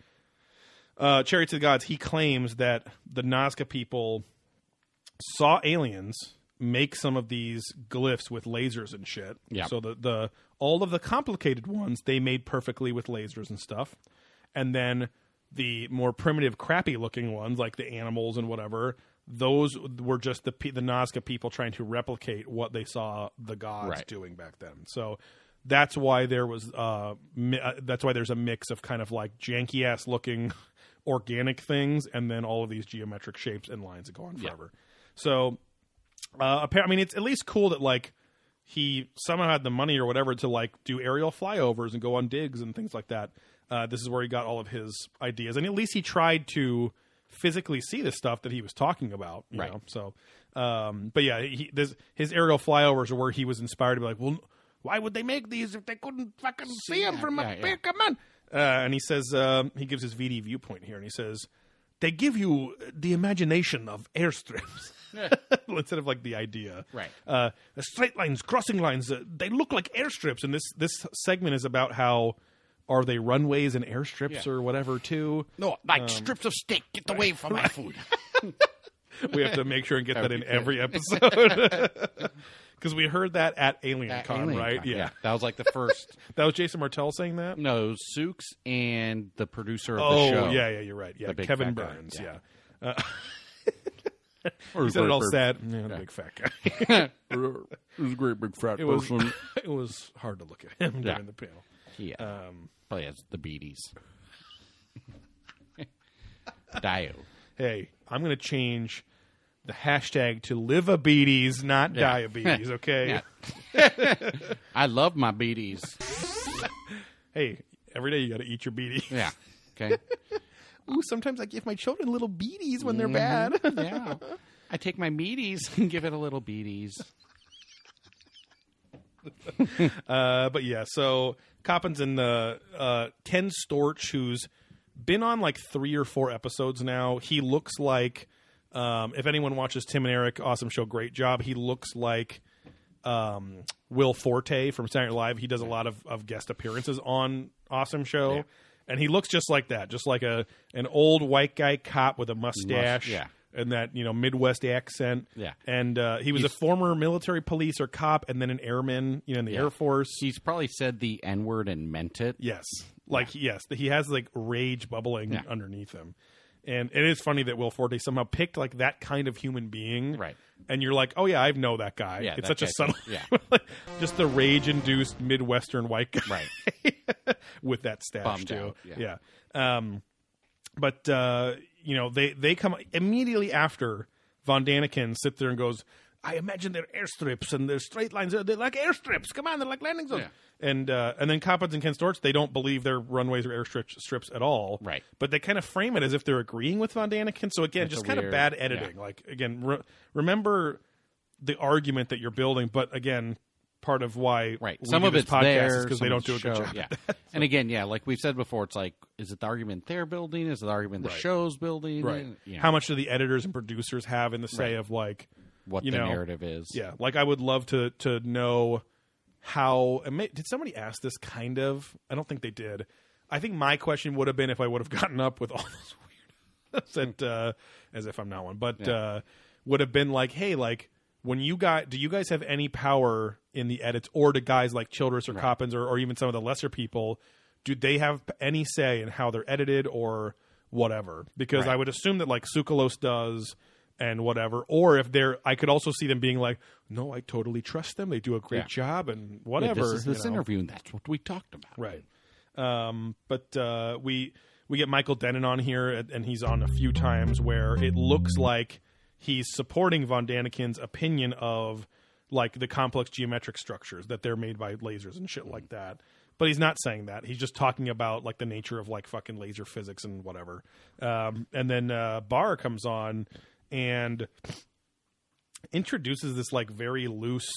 uh, Chariots of the Gods, he claims that the Nazca people saw aliens make some of these glyphs with lasers and shit. Yeah. So the, the all of the complicated ones they made perfectly with lasers and stuff. And then the more primitive, crappy looking ones, like the animals and whatever, those were just the the Nazca people trying to replicate what they saw the gods Right. doing back then. So that's why there was uh, mi- uh that's why there's a mix of kind of like janky ass looking organic things and then all of these geometric shapes and lines that go on forever. So uh, I mean, it's at least cool that like he somehow had the money or whatever to like do aerial flyovers and go on digs and things like that. Uh, this is where he got all of his ideas, and at least he tried to physically see the stuff that he was talking about. You Right. know? So, um, but yeah, he, this, his aerial flyovers are where he was inspired to be like, well, why would they make these if they couldn't fucking see them yeah, from yeah, up here? Come on. Uh, and he says um, he gives his VD viewpoint here, and he says they give you the imagination of airstrips. instead of like the idea. Right. Uh, straight lines, crossing lines, uh, they look like airstrips. And this this segment is about how are they runways and airstrips Yeah. or whatever too. No, like strips of steak. Get away from my food. We have to make sure and get that would in good. every episode. Because we heard that at Alien At Con, Alien right? Con, Yeah. That was like the first. That was Jason Martell saying that? no, Sooks and the producer of oh, the show. Oh, yeah, yeah, you're right. Yeah, The Kevin fat guy, Burns. yeah. Yeah. Uh, he said it all sad. Yeah, the big fat guy. It was a great big fat It was, it was hard to look at him Yeah. during the panel. Yeah. Um, Probably has the beaties. Dio. hey, I'm going to change the hashtag to livabetes, not Yeah. diabetes, okay? I love my beaties. Hey, every day you got to eat your beaties. Yeah. Okay. Ooh, sometimes I give my children little beaties when they're Mm-hmm. bad. Yeah. I take my meaties and give it a little beaties. Uh, but yeah, so Coppens' in the uh, Ken Storch, who's been on like three or four episodes now. He looks like, um, if anyone watches Tim and Eric, awesome show, great job. He looks like um, Will Forte from Saturday Night Live. He does a lot of, of guest appearances on Awesome Show. Yeah. And he looks just like that, just like a an old white guy cop with a mustache, yeah. And that you know Midwest accent. Yeah. and uh, he was a former military police or cop, and then an airman, you know, in the Yeah. Air Force. He's probably said the N word and meant it. Yes, like yes, he has like rage bubbling Yeah. underneath him, And it is funny that Will Forte somehow picked like that kind of human being, Right. And you're like, oh yeah, I know that guy. Yeah, it's such a subtle, yeah. just the rage-induced Midwestern white guy, Right. with that stash Bummed too. out, yeah. yeah. Um, but uh, you know, they they come immediately after Von Daniken sits there and goes, "I imagine they're airstrips and they're straight lines. They're like airstrips. Come on, they're like landing zones." And uh, and then Coppens and Ken Storch, they don't believe they're runways or airstrips strips at all. Right. But they kind of frame it as if they're agreeing with Von Daniken. So again, It's just kind of bad editing. Like again, re- remember the argument that you're building, but again. Part of why Right. Some of it's there is because they don't do a it's good show- job. Yeah. and again, yeah, like we've said before, it's like, is it the argument they're building? Is it the argument the Right. show's building? right You know, how much do the editors and producers have in the say Right. of like what the know, narrative is? yeah like i would love to to know how did somebody ask this kind of i don't think they did i think my question would have been if i would have gotten up with all those weird that uh as if i'm not one but Yeah. uh would have been like hey like when you got do you guys have any power in the edits or to guys like childress or Coppens or, or even some of the lesser people do they have any say in how they're edited or whatever because Right. i would assume that like Tsoukalos does and whatever or if they're i could also see them being like no i totally trust them they do a great Yeah. job and Yeah, whatever this is this know. interview, and that's what we talked about. Right. Um, but uh, we we get Michael Dennin on here, and and he's on a few times where it looks like he's supporting Von Daniken's opinion of like the complex geometric structures that they're made by lasers and shit like that. But he's not saying that. He's just talking about like the nature of like fucking laser physics and whatever. Um, and then uh, Barr comes on and introduces this like very loose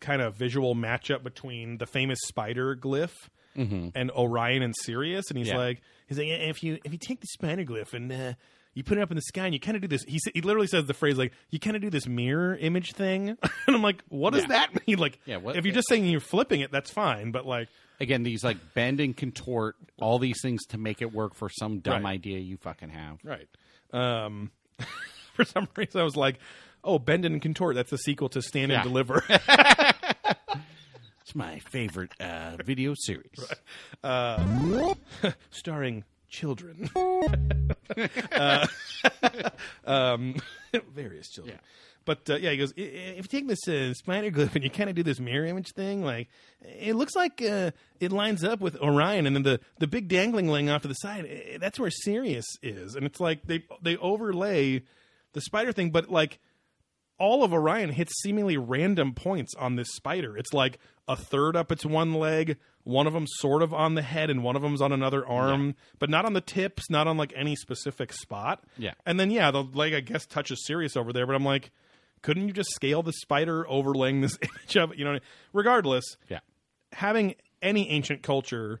kind of visual matchup between the famous spider glyph and Orion and Sirius, and he's Yeah. like, he's like, if you if you take the spider glyph and uh, you put it up in the sky and you kind of do this, he he literally says the phrase like, you kind of do this mirror image thing, and I'm like, what does Yeah. that mean? Like, Yeah, what- if you're just saying you're flipping it, that's fine, but like, Again, these like bend and contort all these things to make it work for some dumb Right. idea you fucking have. Right. Um, for some reason, I was like, "Oh, Bend and Contort." That's the sequel to Stand Yeah. and Deliver. It's my favorite uh, video series. starring children. uh, um, various children. But uh, yeah, he goes. "I- i- If you take this uh, spider glyph and you kind of do this mirror image thing, like it looks like uh, it lines up with Orion, and then the the big dangling ling off to the side. That's where Sirius is, and it's like they they overlay the spider thing, but like all of Orion hits seemingly random points on this spider. It's like a third up its one leg, one of them sort of on the head, and one of them's on another arm, but not on the tips, not on like any specific spot. Yeah. And then yeah, the leg I guess touches Sirius over there, but I'm like, couldn't you just scale the spider overlaying this image of it? You know, regardless, Yeah. having any ancient culture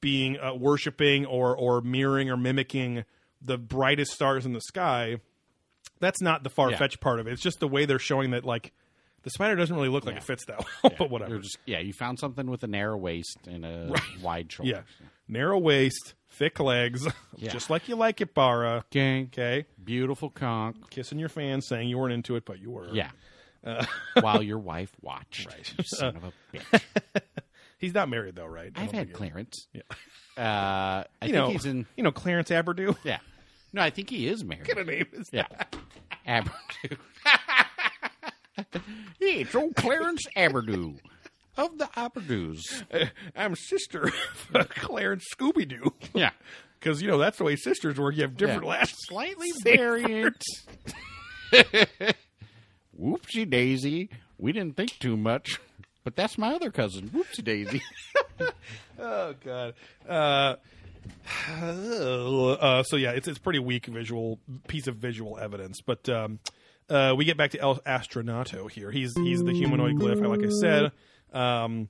being uh, worshiping or or mirroring or mimicking the brightest stars in the sky that's not the far fetched part of it it's just the way they're showing that like the spider doesn't really look like it fits that well but whatever You're just yeah, you found something with a narrow waist and a wide shoulder. yeah narrow waist thick legs Yeah. just like you like it bara Gang. okay Beautiful conch. kissing your fans saying you weren't into it but you were Yeah. Uh, While your wife watched. You son of a bitch. he's not married though right I I've don't had think he- Clarence. Yeah. Uh, I you think know he's in. you know clarence aberdew Yeah. No, I think he is married. what kind of name is Yeah. Aberdew. it's old Clarence Aberdew of the Aberdews. that? i'm sister of clarence scooby-doo Yeah. because you know that's the way sisters work you have different Yeah. last Slightly variant. Whoopsie daisy. We didn't think too much, but that's my other cousin. Whoopsie daisy. Oh god. Uh, uh, so yeah, it's it's pretty weak visual piece of visual evidence, but um, uh, we get back to El Astronato here. He's he's the humanoid glyph. Like I said, um,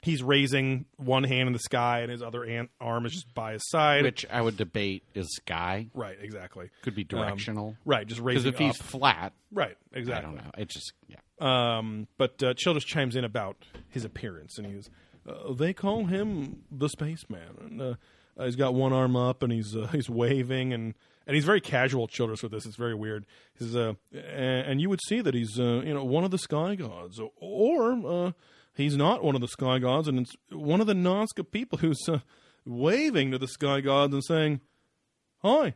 he's raising one hand in the sky, and his other an- arm is just by his side. Which I would debate is sky. right, exactly. Could be directional. Right, just raising. Because if he's flat, Right, exactly. I don't know. It just yeah. Um, but uh, Childress chimes in about his appearance, and he's uh, they call him the spaceman, and uh, uh, he's got one arm up, and he's uh, he's waving, and and he's very casual. Childress with this, it's very weird. He says, uh, and, and you would see that he's uh, you know one of the sky gods, or uh, he's not one of the sky gods, and it's one of the Nazca people who's uh, waving to the sky gods and saying, "Hi,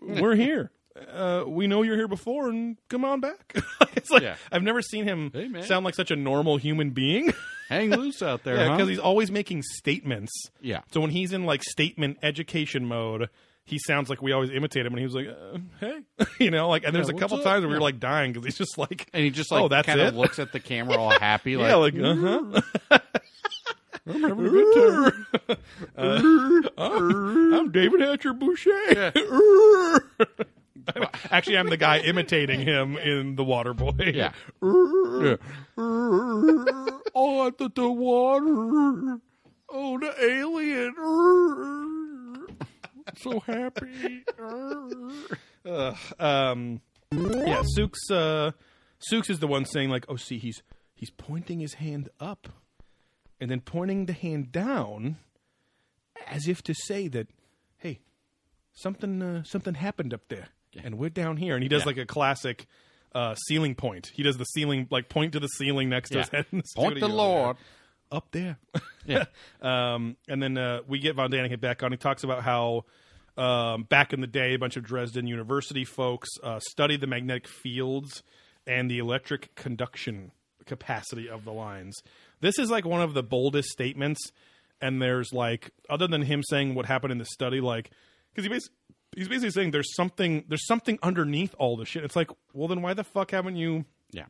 we're here. Uh, we know you're here before, and come on back. it's like Yeah. I've never seen him Hey, sound like such a normal human being. Hang loose out there, Yeah, huh? because he's always making statements. Yeah. So when he's in like statement education mode, he sounds like we always imitate him, and he was like, uh, "Hey," you know, like. And there's Yeah, a couple up? times where we were like dying because he's just like, and he just like oh, that's kind of looks at the camera all happy, like, yeah, like uh huh. I'm having a good time. Uh, I'm David Hatcher Boucher. Actually, I'm the guy imitating him in The Water Boy. yeah. Oh, I thought the water. Oh, the alien. So happy. Um, yeah, Sooks. Uh, Sooks is the one saying like, "Oh, see, he's he's pointing his hand up, and then pointing the hand down, as if to say that, hey, something uh, something happened up there, and we're down here." And he does Yeah. like a classic uh, ceiling point. He does the ceiling like point to the ceiling next to his head. Point the Lord. there. Up there. Yeah. Um, and then uh, we get Von Daniken back on. He talks about how um, back in the day, a bunch of Dresden University folks uh, studied the magnetic fields and the electric conduction capacity of the lines. This is like one of the boldest statements. And there's like, other than him saying what happened in the study, like, because he basically. He's basically saying there's something there's something underneath all the shit. It's like, well, then why the fuck haven't you Yeah.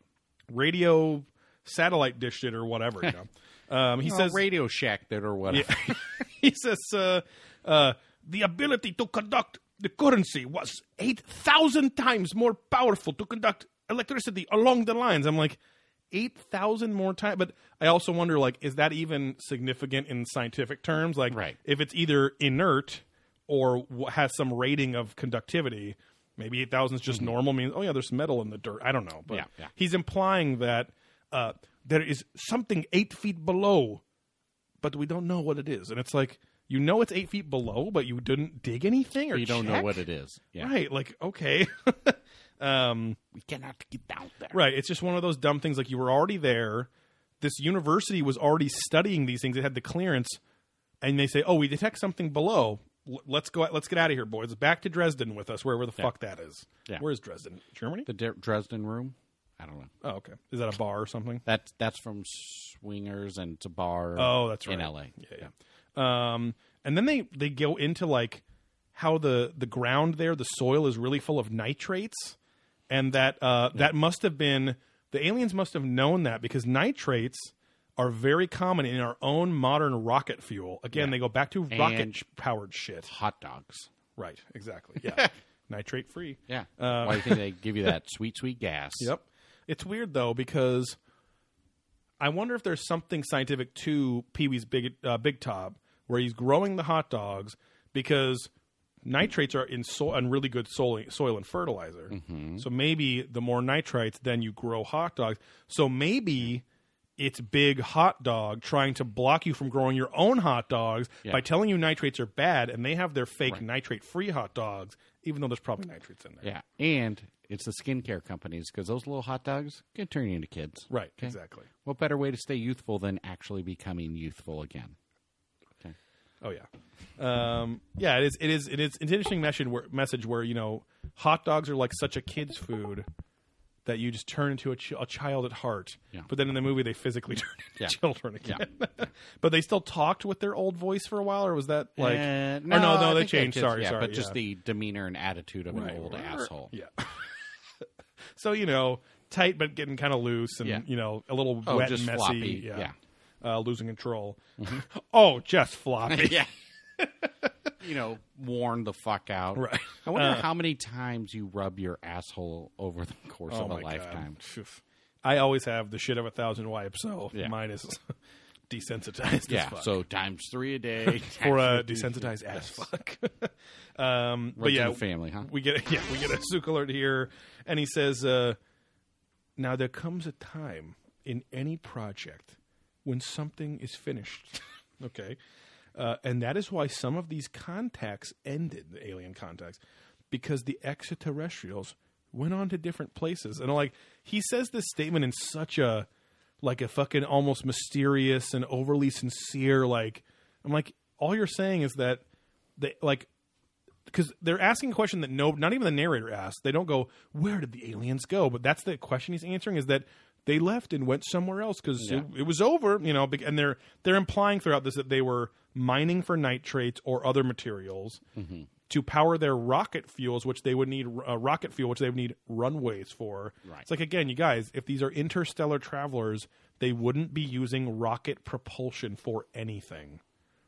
radio satellite dished it or whatever? You know? Um, he says Radio Shack that or whatever. yeah. he says uh, uh, the ability to conduct the currency was 8,000 times more powerful to conduct electricity along the lines. I'm like, 8,000 more times? But I also wonder, like, is that even significant in scientific terms? Like, Right. if it's either inert or has some rating of conductivity, maybe 8,000 is just normal, means, oh, yeah, there's metal in the dirt. I don't know. But Yeah, yeah. he's implying that uh, there is something eight feet below but we don't know what it is. And it's like, you know it's eight feet below, but you didn't dig anything or you don't know what it is. Yeah. Right. Like, okay. um, We cannot get down there. right. It's just one of those dumb things. Like, you were already there. This university was already studying these things. It had the clearance. And they say, oh, we detect something below. L- Let's go. Let's get out of here, boys. Back to Dresden with us, wherever the fuck that is. Yeah. Where's Dresden? Germany? The Dre- Dresden room? I don't know. oh, okay. Is that a bar or something? That's that's from Swingers and it's a bar Oh, that's right. in LA. Yeah, yeah. Um, and then they they go into like how the the ground there, the soil is really full of nitrates, and that uh, that must have been the aliens must have known that because nitrates are very common in our own modern rocket fuel. Again, Yeah. they go back to rocket powered shit. Hot dogs. Right, exactly. Yeah, nitrate free. Yeah. Uh, Why do you think they give you that sweet, sweet gas? Yep. It's weird though because I wonder if there's something scientific to Pee Wee's Big uh, Big Top where he's growing the hot dogs because nitrates are in really good soil, soil and fertilizer. So maybe the more nitrates, then you grow hot dogs. So maybe it's Big Hot Dog trying to block you from growing your own hot dogs Yeah. by telling you nitrates are bad, and they have their fake nitrate-free hot dogs, even though there's probably nitrates in there. Yeah. And it's the skincare companies because those little hot dogs can turn you into kids. Right. Okay. Exactly. What better way to stay youthful than actually becoming youthful again? Okay. Oh yeah, um, yeah. It is. It is. It is. It's an interesting message where, message where you know hot dogs are like such a kid's food that you just turn into a, ch- a child at heart. Yeah. But then in the movie they physically turn into Yeah. children again. Yeah. but they still talked with their old voice for a while, or was that like? Uh, no, no, I they changed. kids- Sorry, yeah, sorry. But just the demeanor and attitude of Right. an old asshole. Yeah. So you know, tight but getting kind of loose, and Yeah. you know, a little Oh, wet just and messy. floppy, Yeah. Uh, losing control. oh, just floppy. yeah. you know, worn the fuck out. Right. I wonder Uh, how many times you rub your asshole over the course Oh of a lifetime. God. Phew. I always have the shit of a thousand wipes, so Yeah. mine is desensitized. as Yeah, fuck. so times three a day for a desensitized as fuck. um, but yeah, family, huh? we get yeah we get a Zook alert here, and he says, uh, "Now there comes a time in any project when something is finished." okay, uh, and that is why some of these contacts ended, the alien contacts, because the extraterrestrials went on to different places, and like he says this statement in such a like a fucking almost mysterious and overly sincere like I'm like all you're saying is that they like because they're asking a question that no, not even the narrator asks. They don't go, "Where did the aliens go?" But that's the question he's answering is that they left and went somewhere else because Yeah. it, it was over. You know, and they're they're implying throughout this that they were mining for nitrates or other materials Mm-hmm. To power their rocket fuels, which they would need uh, rocket fuel, which they would need runways for. Right. It's like again, you guys, if these are interstellar travelers, they wouldn't be using rocket propulsion for anything.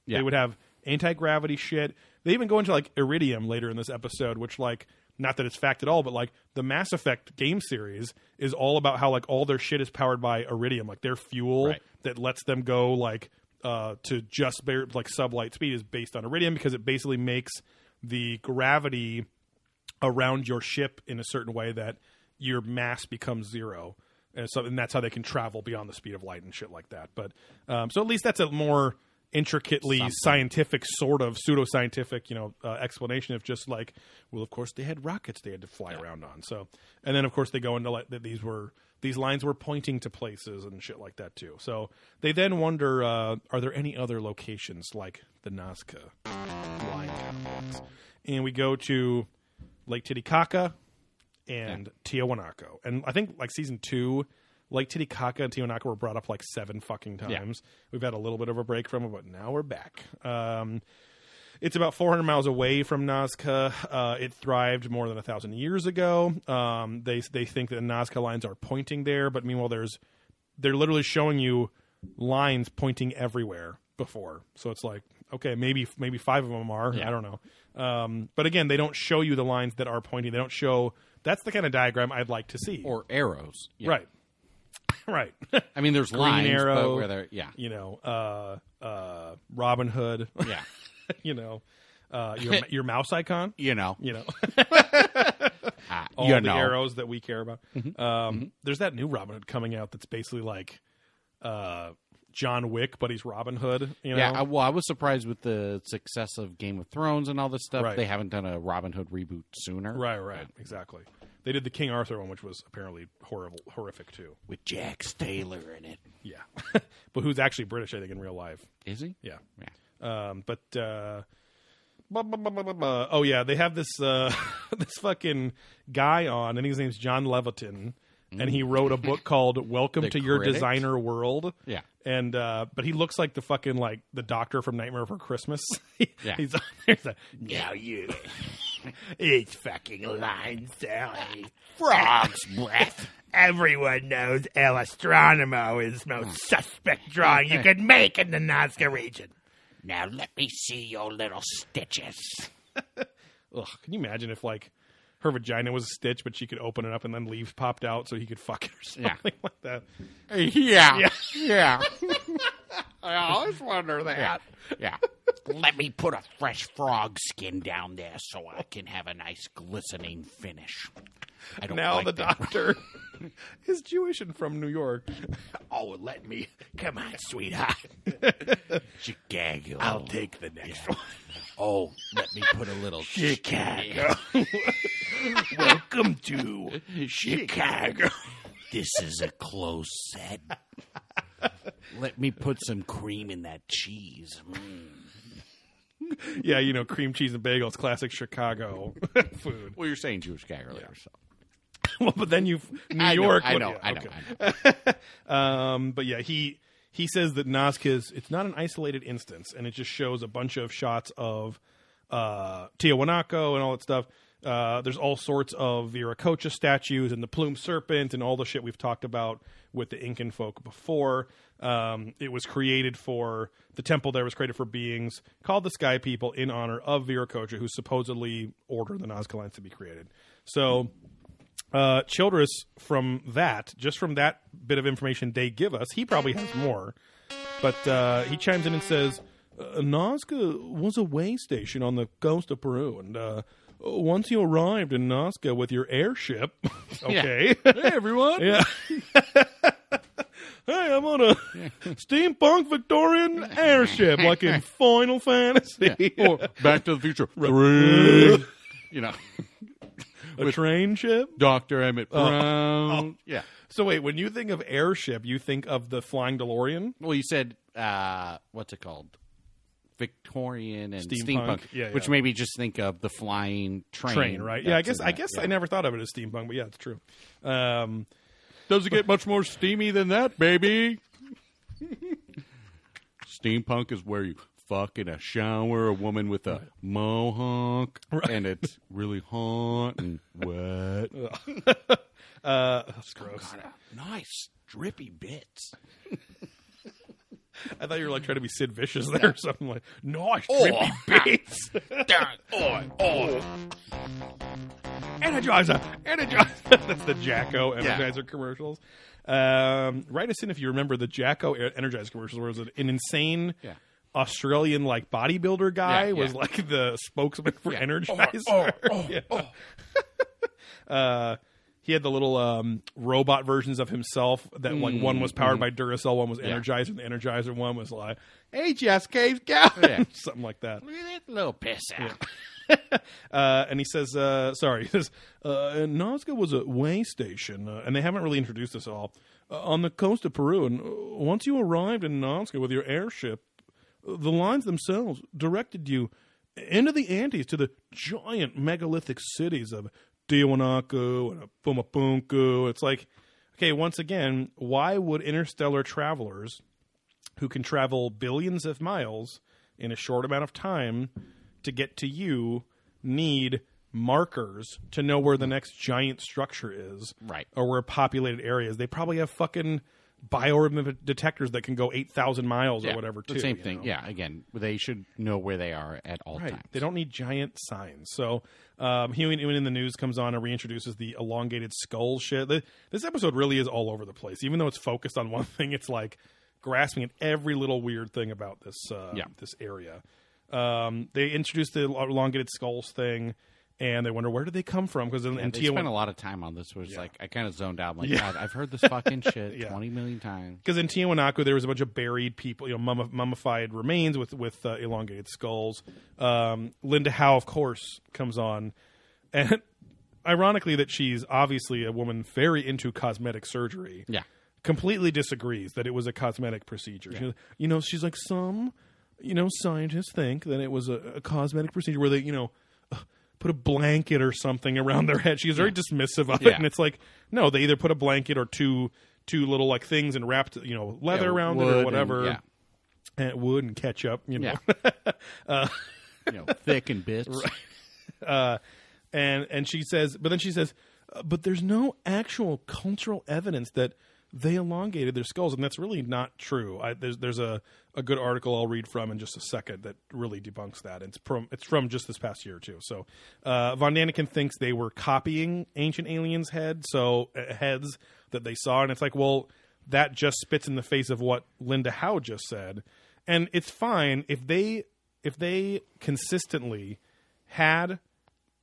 Yeah. They would have anti gravity shit. They even go into like iridium later in this episode, which like not that it's fact at all, but like the Mass Effect game series is all about how like all their shit is powered by iridium, like their fuel Right. that lets them go like uh, to just bare, like sublight speed is based on iridium because it basically makes the gravity around your ship in a certain way that your mass becomes zero. And so and that's how they can travel beyond the speed of light and shit like that. But um, so at least that's a more intricately Something. scientific sort of pseudoscientific, you know, uh, explanation of just like, well, of course they had rockets they had to fly around on. So, and then of course they go into like that these were these lines were pointing to places and shit like that too. So they then wonder, uh, are there any other locations like the Nazca? And we go to Lake Titicaca and Tiahuanaco. And I think like season two, Lake Titicaca and Tiahuanaco were brought up like seven fucking times. We've had a little bit of a break from it, but now we're back. Um, it's about 400 miles away from Nazca. Uh, it thrived more than a thousand years ago. Um, they they think that the Nazca lines are pointing there, but meanwhile, there's they're literally showing you lines pointing everywhere before. So it's like, okay, maybe maybe five of them are. I don't know. Um, but again, they don't show you the lines that are pointing. They don't show. That's the kind of diagram I'd like to see. or arrows. Yeah. right, right. I mean, there's Green lines, arrow. where they're yeah, you know, uh, uh, Robin Hood. yeah. you know, uh, your your mouse icon. You know, You know, all you the know. arrows that we care about. Um, There's that new Robin Hood coming out that's basically like uh, John Wick, but he's Robin Hood. You know? Yeah, I, well, I was surprised with the success of Game of Thrones and all this stuff. Right. They haven't done a Robin Hood reboot sooner, right, right, exactly. They did the King Arthur one, which was apparently horrible, horrific too. With Jack Taylor in it. Yeah, but who's actually British? I think in real life. Is he? Yeah. Yeah. Um, but uh, blah, blah, blah, oh yeah, they have this uh, this fucking guy on, and his name's John Leviton, and he wrote a book called "Welcome The to Your critic? Designer World." Yeah. and uh, but he looks like the fucking like the doctor from Nightmare Before Christmas. Yeah. he's on there's a now you. It's fucking line Sally. Frog's breath. Everyone knows El Astronomo is the most suspect drawing you could make in the Nazca region. Now let me see your little stitches. Ugh, can you imagine if like her vagina was a stitch, but she could open it up and then leaves popped out so he could fuck it or something Yeah. like that? Yeah. Yeah. Yeah. I always wonder that. Yeah. Let me put a fresh frog skin down there so I can have a nice glistening finish. I don't Now like the that. doctor is Jewish and from New York. Oh, let me. Come on, sweetheart. Chicago. I'll take the next one. Oh, let me put a little Chicago. Welcome to Chicago. This is a close set. Let me put some cream in that cheese. Mm. Yeah, you know, cream cheese and bagels, classic Chicago food. Well, you're saying Jewish gag earlier, so. well, but then you New I know, York. I know, yeah, I know, okay. I know. Um, but yeah, he he says that Nazca's it's not an isolated instance, and it just shows a bunch of shots of uh, Tiahuanaco and all that stuff. Uh, there's all sorts of Viracocha statues and the plume serpent and all the shit we've talked about with the Incan folk before. Um, it was created for the temple there was created for beings called the Sky People in honor of Viracocha, who supposedly ordered the Nazca lines to be created. So uh, Childress, from that, just from that bit of information they give us, he probably has more. But uh, he chimes in and says, uh, Nazca was a way station on the coast of Peru, and uh, once you arrived in Nazca with your airship, okay, hey everyone, yeah. Hey, I'm on a steampunk Victorian airship, like in Final Fantasy. Or Back to the Future. Three. you know, a train ship. Dr. Emmett Brown. Yeah. So wait, when you think of airship, you think of the flying DeLorean? Well, you said, uh, what's it called? Victorian and Steampunk. steampunk, Yeah, which yeah. made me just think of the flying train. train, right? Yeah, I guess I guess yeah. I never thought of it as steampunk, but yeah, it's true. Um, Does it get much more steamy than that, baby? Steampunk is where you fuck in a shower a woman with a mohawk, and it's really hot and wet. uh, that's gross. Nice drippy bits. I thought you were like trying to be Sid Vicious there or something like nice Oh. drippy beats. Darn. Oh, oh. Energizer, Energizer. That's the Jacko Energizer commercials. Um, write us in if you remember the Jacko Energizer commercials, where it was an insane Yeah. Australian like bodybuilder guy Yeah, was like the spokesman for Yeah. Energizer. Oh, oh, Yeah. uh, he had the little um, robot versions of himself that like one was powered by Duracell, one was Mm, mm-hmm. Yeah. Energizer, and the Energizer one was like, "Hey, Jess, Cave Gown," Yeah. something like that. Look at that little piss out. Uh, and he says, uh, sorry, he says, uh, Nazca was a way station, uh, and they haven't really introduced this at all, uh, on the coast of Peru. And uh, once you arrived in Nazca with your airship, the lines themselves directed you into the Andes to the giant megalithic cities of Tiwanaku and a Pumapunku. It's like, okay, once again, why would interstellar travelers who can travel billions of miles in a short amount of time to get to you need markers to know where the next giant structure is Right. or where populated areas they probably have fucking biorhythm detectors that can go 8000 miles or whatever too The same thing. know? Yeah. Again, they should know where they are at all Right. times. They don't need giant signs. So, um, he when in the news comes on and reintroduces the elongated skull shit. This episode really is all over the place. Even though it's focused on one thing, it's like grasping at every little weird thing about this uh, Yeah. this area. Um, they introduced the elongated skulls thing, and they wonder where did they come from because in, in They spent a lot of time on this. Was it's like I kind of zoned out. I'm like, Yeah. God, I've heard this fucking shit Yeah. twenty million times. Because in Tiwanaku, there was a bunch of buried people, you know, mummi- mummified remains with with uh, elongated skulls. Um, Linda Howe, of course, comes on, and ironically, that she's obviously a woman very into cosmetic surgery. Yeah. completely disagrees that it was a cosmetic procedure. She- you know, she's like some, you know, scientists think that it was a, a cosmetic procedure where they, you know. Uh, Put a blanket or something around their head. She's very dismissive of it, and it's like, no, they either put a blanket or two two little like things and wrapped, you know, leather Yeah, around it or and- whatever, yeah. and wood and ketchup, you know. Yeah. you know, thick and bits. uh, and and she says, but then she says, uh, but there's no actual cultural evidence that they elongated their skulls, and that's really not true. I, there's there's a, a good article I'll read from in just a second that really debunks that. It's from it's from just this past year or two. So uh, von Daniken thinks they were copying ancient aliens' head, so uh, heads that they saw, and it's like, well, that just spits in the face of what Linda Howe just said, and it's fine if they if they consistently had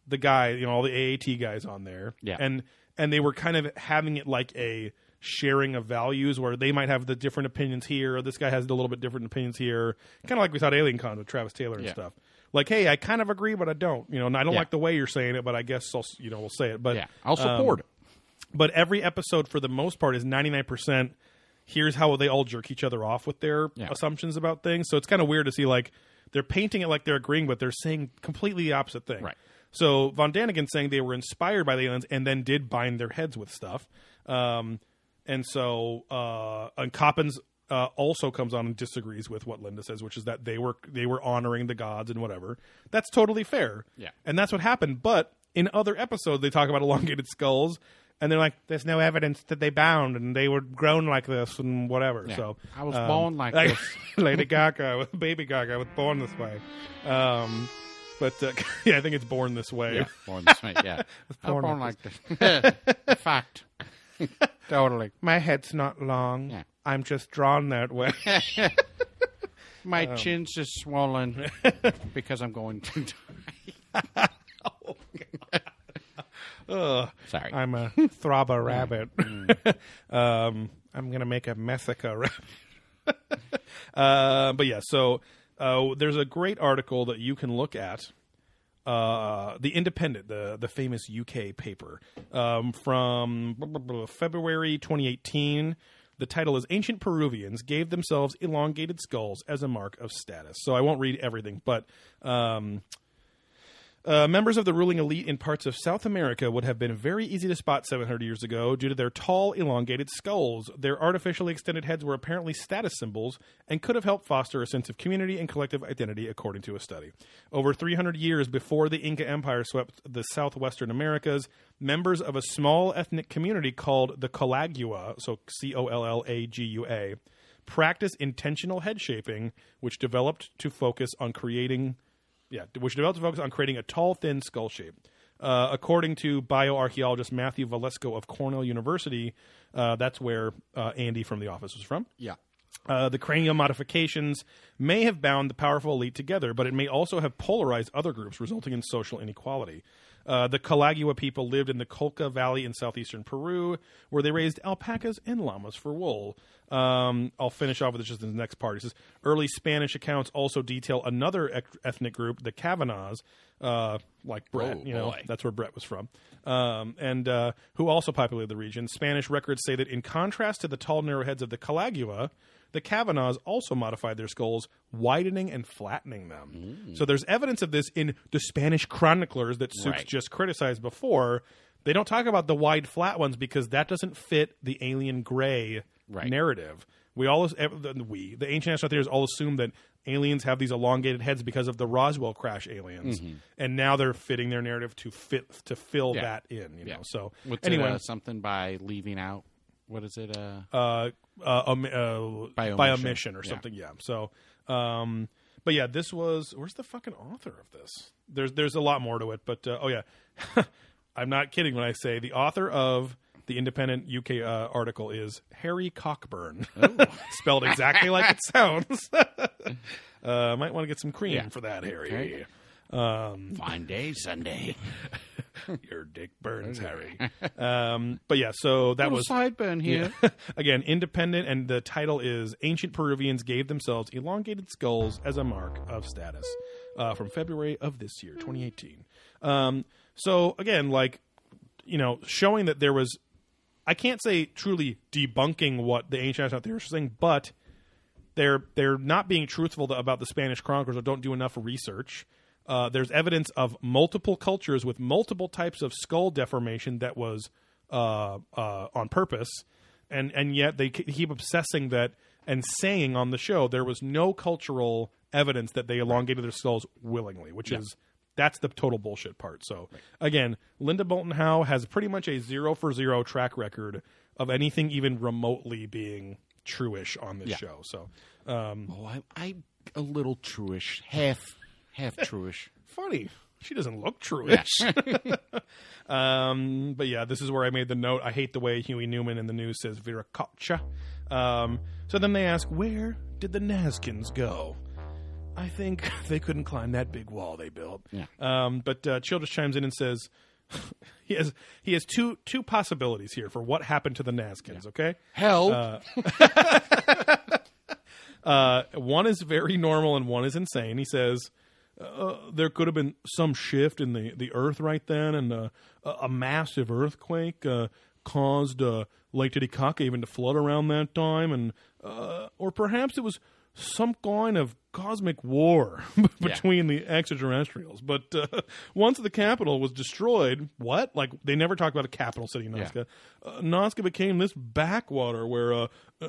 the guy, you know, all the AAT guys on there, Yeah. and and they were kind of having it like a sharing of values where they might have the different opinions here, or this guy has a little bit different opinions here, kind of like we saw thought Alien Con with Travis Taylor and Yeah. stuff. Like, hey, I kind of agree, but I don't. You know, and I don't Yeah. like the way you're saying it, but I guess I'll, you know, we'll say it. But Yeah, I'll support um, it. but every episode for the most part is 99% here's how they all jerk each other off with their Yeah. assumptions about things so it's kind of weird to see like they're painting it like they're agreeing but they're saying completely the opposite thing Right. so von daniken saying they were inspired by the aliens and then did bind their heads with stuff um, and so uh, and Coppens uh, also comes on and disagrees with what Linda says, which is that they were they were honoring the gods and whatever. That's totally fair. Yeah. and that's what happened. But in other episodes, they talk about elongated skulls, and they're like, "There's no evidence that they bound and they were grown like this and whatever." Yeah. So I was um, born like this. Lady Gaga, baby Gaga was born this way. Um, but uh, yeah, I think it's born this way. Yeah, born this way. Yeah, born born like like this. Fact. Totally. My head's not long. Yeah. I'm just drawn that way. My chin's just swollen because I'm going to die. Ugh. Sorry. I'm a throbber rabbit. um, I'm gonna make a Messica rabbit. uh, but yeah, so uh, there's a great article that you can look at. Uh, the Independent, the the famous UK paper um, from February 2018. The title is Ancient Peruvians Gave Themselves Elongated Skulls as a Mark of Status. So I won't read everything, but. Um, uh, members of the ruling elite in parts of South America would have been very easy to spot 700 years ago due to their tall, elongated skulls. Their artificially extended heads were apparently status symbols and could have helped foster a sense of community and collective identity, according to a study. Over 300 years before the Inca Empire swept the southwestern Americas, members of a small ethnic community called the Collagua, so C O L L A G U A, practiced intentional head shaping, which developed to focus on creating yeah, which developed to focus on creating a tall, thin skull shape. Uh, according to bioarchaeologist Matthew Velasco of Cornell University, uh, that's where uh, Andy from The Office was from. Yeah. Uh, the cranial modifications may have bound the powerful elite together, but it may also have polarized other groups, resulting in social inequality. Uh, the Collagua people lived in the Colca Valley in southeastern Peru, where they raised alpacas and llamas for wool. Um, I'll finish off with this just in the next part. It says early Spanish accounts also detail another ec- ethnic group, the Kavanaughs, uh, like Brett. Oh, you know, boy. that's where Brett was from, um, and uh, who also populated the region. Spanish records say that in contrast to the tall, narrow heads of the Collagua, the Kavanaughs also modified their skulls, widening and flattening them. So there's evidence of this in the Spanish chroniclers that Soups Right. just criticized before. They don't talk about the wide, flat ones because that doesn't fit the alien gray Right. narrative. We all, the- we, the ancient astronaut theorists, all assume that aliens have these elongated heads because of the Roswell crash aliens, and now they're fitting their narrative to fit to fill Yeah. that in. You know, so What's anyway, it, uh, something by leaving out? What is it? Uh, uh, uh, um, uh, by, By omission. omission. or Yeah. something. Yeah. So, um, but yeah, this was. Where's the fucking author of this? There's there's a lot more to it, but uh, oh yeah, I'm not kidding when I say the author of the independent UK uh, article is Harry Cockburn, spelled exactly like it sounds. uh, might want to get some cream Yeah. for that, Harry. Okay. Fine day, Sunday. Your dick burns, Harry. Um, but yeah, so that was sideburn here. Again, independent, and the title is Ancient Peruvians Gave Themselves Elongated Skulls as a Mark of Status uh, from February of this year, 2018. Um, so, again, like, you know, showing that there was, I can't say truly debunking what the ancient astronaut theorists were saying, but they're they're not being truthful about the Spanish chroniclers or don't do enough research. Uh, there's evidence of multiple cultures with multiple types of skull deformation that was uh, uh, on purpose, and and yet they keep obsessing that and saying on the show there was no cultural evidence that they elongated their skulls willingly, which is that's the total bullshit part. So again, Linda Moulton Howe has pretty much a zero for zero track record of anything even remotely being truish on this Yeah. show. So um, oh, I, I'm a little truish, half, half truish. funny. She doesn't look truish. um, but yeah, this is where I made the note. I hate the way Huey Newman in the news says Viracocha. Um, so then they ask, where did the Nazcans go? I think they couldn't climb that big wall they built. Yeah. Um, but uh, Childress chimes in and says he has he has two two possibilities here for what happened to the Nazcans. Okay. Help! Uh, one is very normal and one is insane. He says uh, there could have been some shift in the, the earth right then, and uh, a, a massive earthquake uh, caused uh, Lake Titicaca even to flood around that time, and uh, or perhaps it was some kind of cosmic war between the extraterrestrials. But uh, once the capital was destroyed, what? Like they never talked about a capital city, Nazca. Uh, Nazca became this backwater where uh,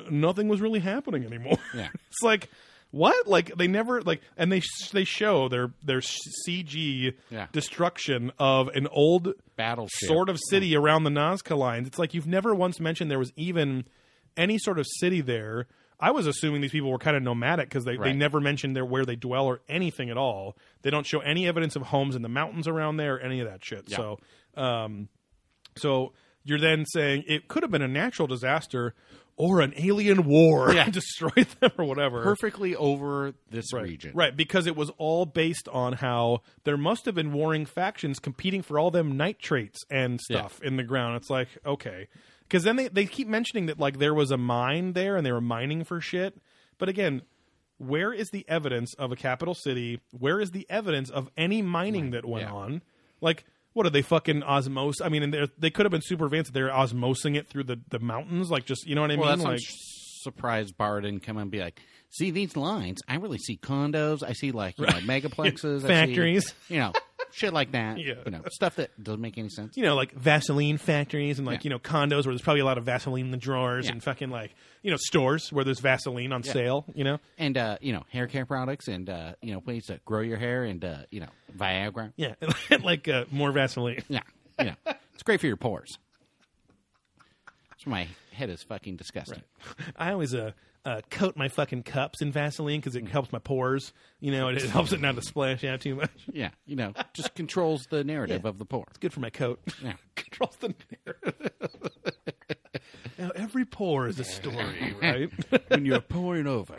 nothing was really happening anymore. Yeah. it's like what? Like they never like, and they they show their their CG Yeah. destruction of an old Battleship. sort of city around the Nazca lines. It's like you've never once mentioned there was even any sort of city there. I was assuming these people were kind of nomadic because they, they never mentioned their where they dwell or anything at all. They don't show any evidence of homes in the mountains around there or any of that shit. Yeah. So, um, so you're then saying it could have been a natural disaster or an alien war Yeah. destroyed them or whatever. Perfectly over this Right. region. Right, because it was all based on how there must have been warring factions competing for all them nitrates and stuff in the ground. It's like, okay. Because then they, they keep mentioning that like there was a mine there and they were mining for shit. But again, where is the evidence of a capital city? Where is the evidence of any mining that went yeah. on? Like what are they fucking osmose? I mean, and they're- they could have been super advanced. They're osmosing it through the, the mountains, like just you know what I Well, mean? like, surprised Bard didn't come and be like, "See these lines? I really see condos. I see like you know megaplexes, I see, Factories. you know, shit like that. Yeah. You know, stuff that doesn't make any sense. you know, like Vaseline factories and like Yeah. you know condos where there's probably a lot of Vaseline in the drawers Yeah. and fucking like you know stores where there's Vaseline on sale. You know, And uh, you know, hair care products, and uh, you know, ways to grow your hair, and uh, you know, Viagra. yeah, like uh, more Vaseline. Yeah, know, it's great for your pores. So my head is fucking disgusting. I always uh, uh, coat my fucking cups in Vaseline because it helps my pores. You know, it, it helps it not to splash out too much. Yeah, you know, just controls the narrative of the pore. It's good for my coat. Yeah. Controls the narrative. now every pore is a story, right? when you're pouring over.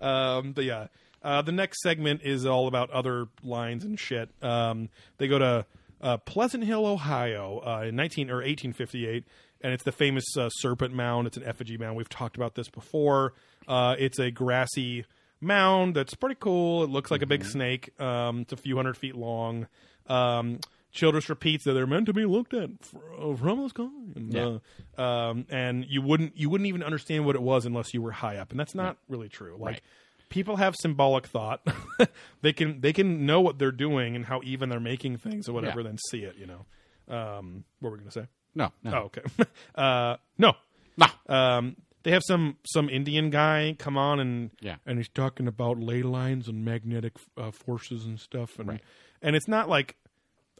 Um, but yeah, uh, the next segment is all about other lines and shit. Um, they go to uh, Pleasant Hill, Ohio, uh, in nineteen or eighteen fifty eight, and it's the famous uh, Serpent Mound. It's an effigy mound. We've talked about this before. Uh, it's a grassy mound that's pretty cool. It looks like a big snake. Um, it's a few hundred feet long. Um, Childress repeats that they're meant to be looked at from the sky, and, Yeah. uh, um, and you wouldn't you wouldn't even understand what it was unless you were high up, and that's not really true. Like Right. people have symbolic thought; they can they can know what they're doing and how even they're making things or whatever, Yeah. then see it. You know, um, what were we gonna say? No, no, Oh, okay. uh, no, no. um, they have some some Indian guy come on and Yeah. and he's talking about ley lines and magnetic uh, forces and stuff and Right. and it's not like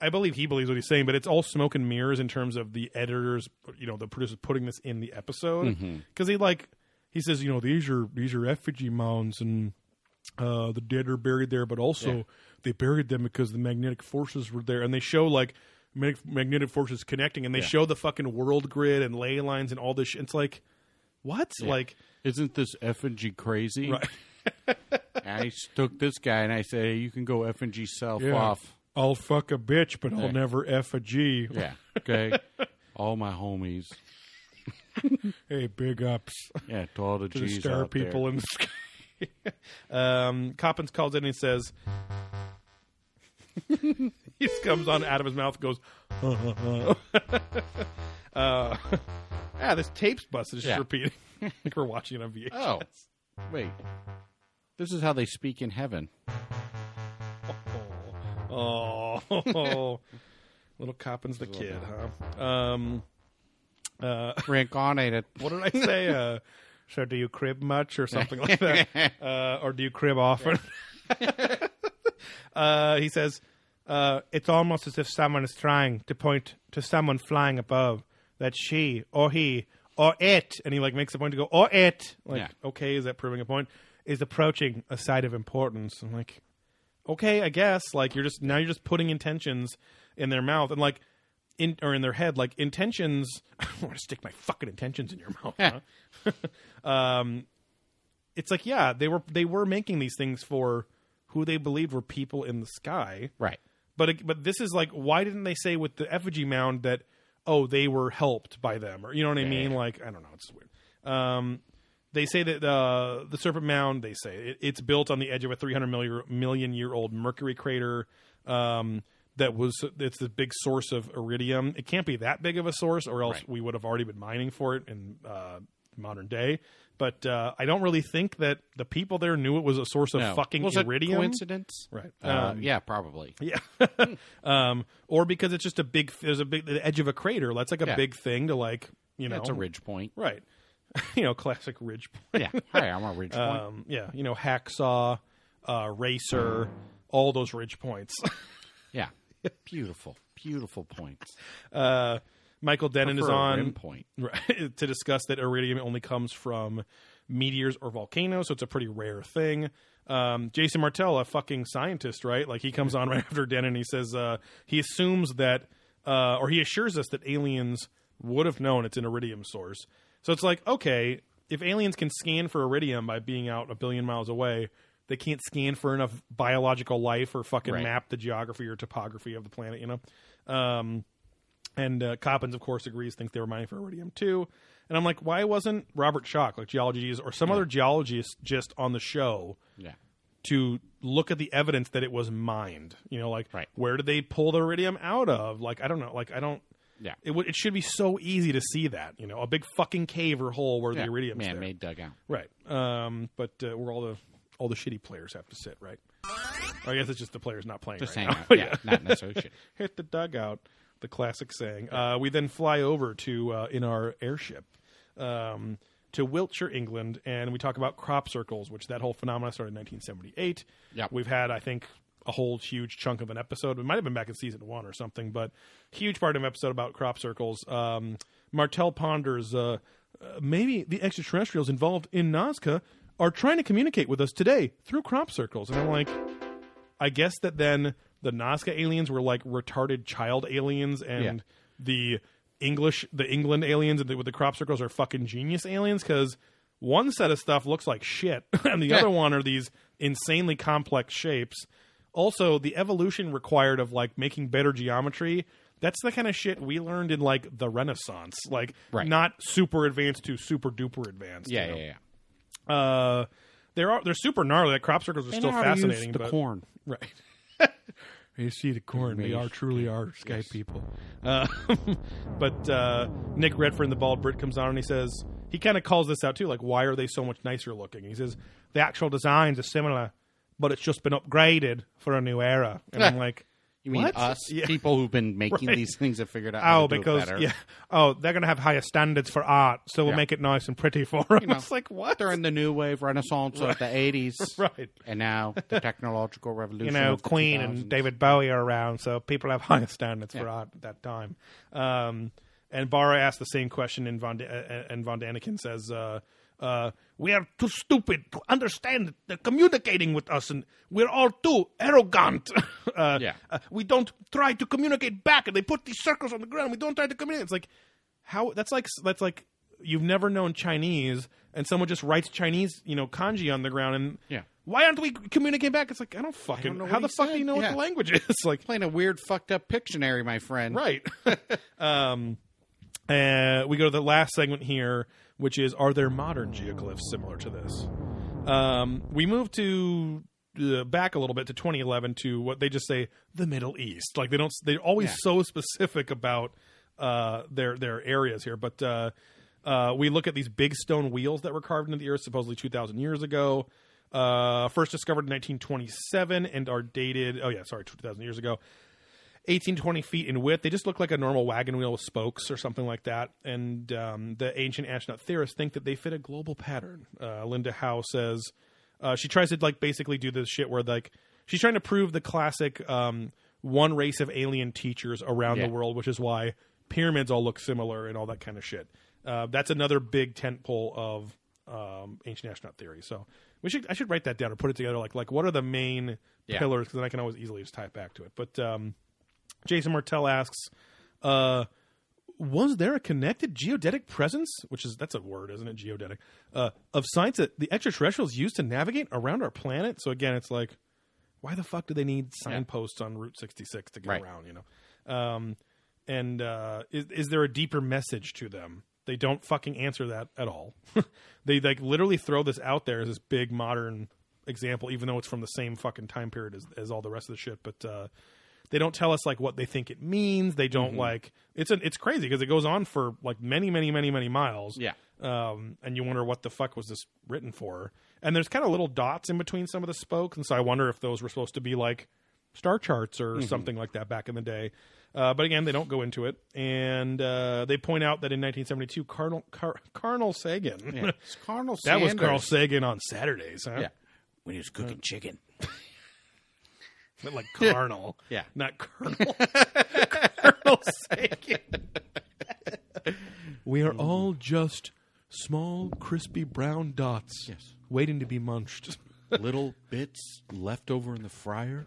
I believe he believes what he's saying, but it's all smoke and mirrors in terms of the editors, you know, the producers putting this in the episode Mm-hmm. because he like he says, you know, these are these are effigy mounds and uh, the dead are buried there, but also Yeah. they buried them because the magnetic forces were there, and they show like magnetic forces connecting, and they Yeah. show the fucking world grid and ley lines and all this. Shit. It's like what? Like Isn't this effigy crazy? Right. I took this guy and I said, hey, you can go effigy self Yeah. off. I'll fuck a bitch, but I'll never f a g. Yeah. Okay. all my homies. Hey, big ups Yeah, to all the to the star people there. in the sky. um, Coppens calls in and he says, he just comes on out of his mouth, goes, uh, ah, this tape's busted. It's just Yeah. repeating. like we're watching it on VHS. Oh, wait. This is how they speak in heaven. Oh, little Coppens the kid, huh? Um, uh, Reincarnated. what did I say? Uh, so, do you crib much or something like that, uh, or do you crib often? Uh, he says, uh, "It's almost as if someone is trying to point to someone flying above that she or he or it, and he like makes a point to go or it. Like, Yeah. okay, is that proving a point? Is approaching a site of importance? I'm like, okay, I guess. Like you're just now you're just putting intentions in their mouth and like in or in their head. Like intentions. I don't want to stick my fucking intentions in your mouth. huh? um, it's like yeah, they were they were making these things for who they believed were people in the sky. Right. But it- but this is like why didn't they say with the effigy mound that oh they were helped by them or you know what I mean? yeah. Like I don't know, it's weird. Um, they say that uh, the Serpent Mound. They say it, it's built on the edge of a 300 million, million year old Mercury crater. Um, that was it's the big source of iridium. It can't be that big of a source, or else Right. we would have already been mining for it and uh, modern day. But uh, I don't really think that the people there knew it was a source of No. fucking was it iridium. coincidence? Right. Uh, Um, yeah, probably. Yeah. um, or because it's just a big. There's a big the edge of a crater. That's like a Yeah. big thing to like you know. That's a ridge point. Right. you know, classic ridge point. Yeah. Hi, I'm a ridge point. Um, yeah. You know, hacksaw, uh, racer, all those ridge points. yeah. Beautiful. Beautiful points. uh, Michael Dennin is on point. to discuss that iridium only comes from meteors or volcanoes, so it's a pretty rare thing. Um, Jason Martell, a fucking scientist, right? Like he comes on right after Denon. He says uh, he assumes that, uh, or he assures us that aliens would have known it's an iridium source. So it's like, okay, if aliens can scan for iridium by being out a billion miles away, they can't scan for enough biological life or fucking Right. map the geography or topography of the planet, you know? Um, and uh, Coppens, of course, agrees, thinks they were mining for iridium too. And I'm like, why wasn't Robert Schoch, like geology, or some other geologist, just on the show Yeah. to look at the evidence that it was mined. You know, like Right. where did they pull the iridium out of? Like I don't know. Like I don't. Yeah. It would. It should be so easy to see that. You know, a big fucking cave or hole where Yeah, the iridium's there. man-made dugout. Right. Um. But uh, where all the all the shitty players have to sit. Right. I guess it's just the players not playing. Just right hang now. out. Yeah, not necessarily shit. hit the dugout. The classic saying. Uh, we then fly over to uh, in our airship um, to Wiltshire, England, and we talk about crop circles, which that whole phenomenon started in 1978. Yep. We've had, I think, a whole huge chunk of an episode. It might have been back in season one or something, but huge part of an episode about crop circles. Um, Martell ponders uh, uh, maybe the extraterrestrials involved in Nazca are trying to communicate with us today through crop circles, and I'm like. I guess that then the Nazca aliens were like retarded child aliens, and Yeah. the English, the England aliens and the, with the crop circles are fucking genius aliens because one set of stuff looks like shit, and the Yeah. other one are these insanely complex shapes. Also, the evolution required of like making better geometry. That's the kind of shit we learned in like the Renaissance, like Right. not super advanced to super duper advanced. you Yeah, know? yeah, yeah. Uh, they're they're super gnarly. Like crop circles are They still know how to use fascinating. the but, corn. Right. you see the corn. They are truly are Skype people. Uh, but uh, Nick Redfern, the bald Brit, comes on and he says he kind of calls this out too. Like, why are they so much nicer looking? He says the actual designs are similar, but it's just been upgraded for a new era. And I'm like, You mean what? us, Yeah. people who've been making Right. these things have figured out how Oh, to because yeah. Oh, they're gonna have higher standards for art, so we'll Yeah. make it nice and pretty for them. You know, it's like what? They're in the new wave renaissance of the 80s. Right. And now the technological revolution. you know, Queen 2000s. and David Bowie are around, so people have higher standards for art at that time. Um, and Bara asked the same question, and Von, and Von Daniken says, uh, uh, "We are too stupid to understand they're communicating with us, and we're all too arrogant. uh, Yeah. uh, we don't try to communicate back, and they put these circles on the ground. We don't try to communicate. It's like how that's like that's like." You've never known Chinese, and someone just writes Chinese, you know, kanji on the ground, and Yeah. why aren't we communicating back? It's like I don't fucking. know how the he fuck do you know what the language is? like Playing a weird, fucked up Pictionary, my friend. right. um, uh, we go to the last segment here, which is: Are there modern geoglyphs similar to this? Um, we move to uh, back a little bit to 2011 to what they just say the Middle East. Like they don't. They're always Yeah. so specific about uh, their their areas here, but. Uh, uh, we look at these big stone wheels that were carved into the earth supposedly 2,000 years ago. Uh, first discovered in 1927 and are dated, oh, yeah, sorry, 2,000 years ago. 18, 20 feet in width. They just look like a normal wagon wheel with spokes or something like that. And um, the ancient astronaut theorists think that they fit a global pattern. Uh, Linda Howe says uh, she tries to like basically do this shit where like she's trying to prove the classic um, one race of alien teachers around Yeah. the world, which is why pyramids all look similar and all that kind of shit. Uh, that's another big tent pole of um, ancient astronaut theory. So we should I should write that down or put it together. Like like what are the main Yeah. pillars? Because then I can always easily just tie it back to it. But um, Jason Martell asks, uh, was there a connected geodetic presence, which is that's a word, isn't it? Geodetic uh, of science that the extraterrestrials used to navigate around our planet. So again, it's like, why the fuck do they need signposts on Route 66 to get Right. around? You know, um, and uh, is is there a deeper message to them? They don't fucking answer that at all. they like literally throw this out there as this big modern example, even though it's from the same fucking time period as, as all the rest of the shit. But uh, they don't tell us like what they think it means. They Mm-hmm. don't like it's an it's crazy because it goes on for like many many many many miles. Yeah. Um, and you wonder what the fuck was this written for? And there's kind of little dots in between some of the spokes, and so I wonder if those were supposed to be like star charts or Mm-hmm. something like that back in the day. Uh, but again, they don't go into it, and uh, they point out that in 1972, Cardinal Car- Carnal Sagan, Yeah. It's Colonel that was Carl Sagan on Saturdays, huh? Yeah. When he was cooking chicken. But like Carnal, Yeah. not Colonel. Colonel Sagan. we are all just small, crispy brown dots, Yes. waiting to be munched. Little bits left over in the fryer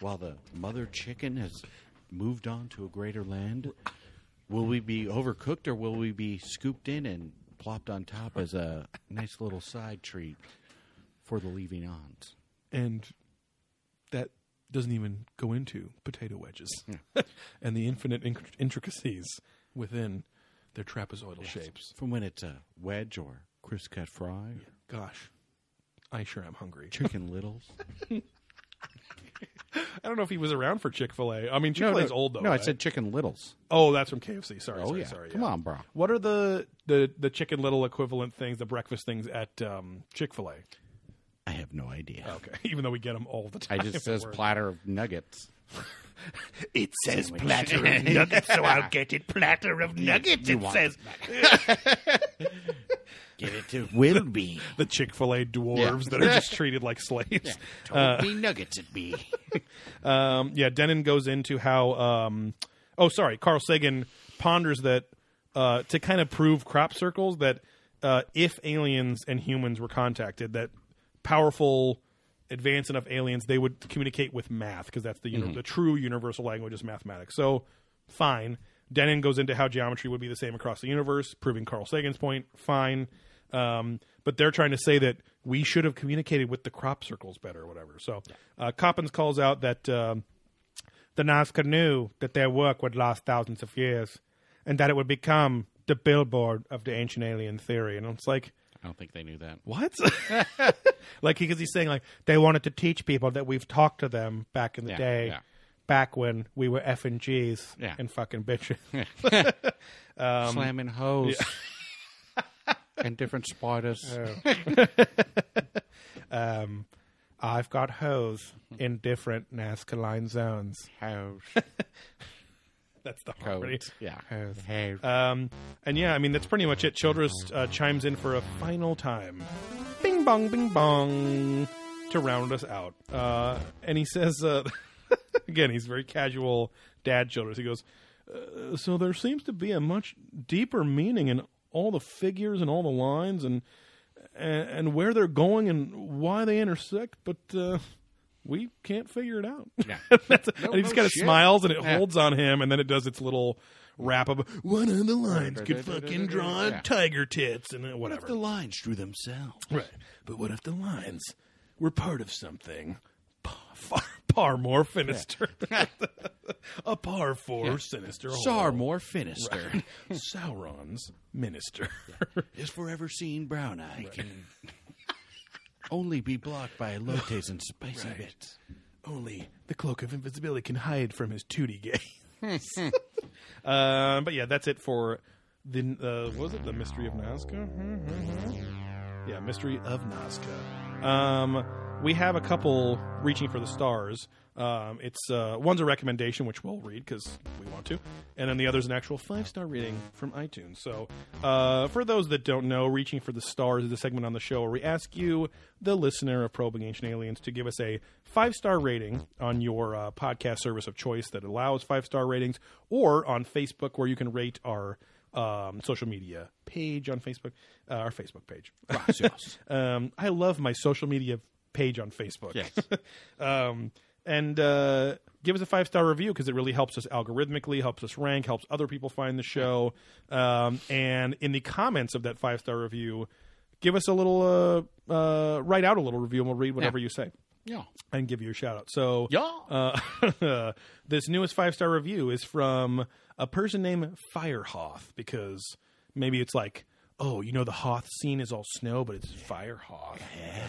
while the mother chicken has moved on to a greater land. Will we be overcooked or will we be scooped in and plopped on top as a nice little side treat for the leaving ons? and that doesn't even go into potato wedges and the infinite inc- intricacies within their trapezoidal shapes. From when it's a wedge or crisp cut fry. Gosh, I sure am hungry. Chicken Littles. I don't know if he was around for Chick Fil A. I mean, Chick Fil A's old though. No, I said Chicken Littles. Oh, that's from KFC. Sorry. Oh sorry, yeah, sorry. come yeah. on, bro. What are the the the Chicken Little equivalent things, the breakfast things at um, Chick Fil A? I have no idea. Okay, even though we get them all the time. I just says platter of nuggets. It says platter of nuggets, so I'll get it. Platter of nuggets. you It want says. Get it to Wilby. the Chick Fil A dwarves that are just treated like slaves. Told me nuggets it be. Um, yeah, Dennin goes into how. Um, oh, sorry, Carl Sagan ponders that uh, to kind of prove crop circles that uh, if aliens and humans were contacted, that powerful, advanced enough aliens, they would communicate with math because that's the uni- the true universal language is mathematics. So, fine. Dennin goes into how geometry would be the same across the universe, proving Carl Sagan's point. Fine. Um, but they're trying to say that we should have communicated with the crop circles better or whatever. So uh, Coppens calls out that um, the Nazca knew that their work would last thousands of years and that it would become the billboard of the ancient alien theory. And it's like, I don't think they knew that. what? like, because he's saying, like, they wanted to teach people that we've talked to them back in the Yeah, day, yeah. back when we were F and G's Yeah. and fucking bitches. Slamming hose. and different spiders. um, I've got hoes in different Nazca line zones. Hose. That's the harmony. Codes. Yeah. Hose. Hose. Um, and yeah, I mean that's pretty much it. Childress uh, chimes in for a final time, bing bong, bing bong, to round us out. Uh, and he says, uh, again, he's very casual dad. Childress. He goes, uh, so there seems to be a much deeper meaning in all the figures and all the lines and and, and where they're going and why they intersect, but. Uh, we can't figure it out. Yeah. That's and he just no kind of shit. smiles and it Yeah. holds on him, and then it does its little wrap up. One of the lines could fucking draw Yeah. tiger tits and uh, the lines drew themselves? right, but what if the lines were part of something pa- far, far more sinister? a par four sinister. hole. Sar more Finister Sauron's minister. is forever seeing brown eye. Can Only be blocked by elotes and spicy Right. bits. Only the cloak of invisibility can hide from his tootie gaze. um, but yeah, that's it for the uh, what was it the mystery of Nazca? Yeah, mystery of Nazca. Um, we have a couple reaching for the stars. Um, it's uh, one's a recommendation, which we'll read because we want to, and then the other's an actual five star rating from iTunes. So, uh, for those that don't know, reaching for the stars is a segment on the show where we ask you, the listener of Probing Ancient Aliens, to give us a five star rating on your uh, podcast service of choice that allows five star ratings, or on Facebook where you can rate our um, social media page on Facebook, uh, our Facebook page. um, I love my social media page on Facebook. Yes. and uh, give us a five star review because it really helps us algorithmically, helps us rank, helps other people find the show. Um, and in the comments of that five star review, give us a little, uh, uh, write out a little review, and we'll read whatever Yeah. you say Yeah. and give you a shout out. So, Yeah. uh, this newest five star review is from a person named Firehoth because maybe it's like, oh, you know, the Hoth scene is all snow, but it's Firehoth. Yeah.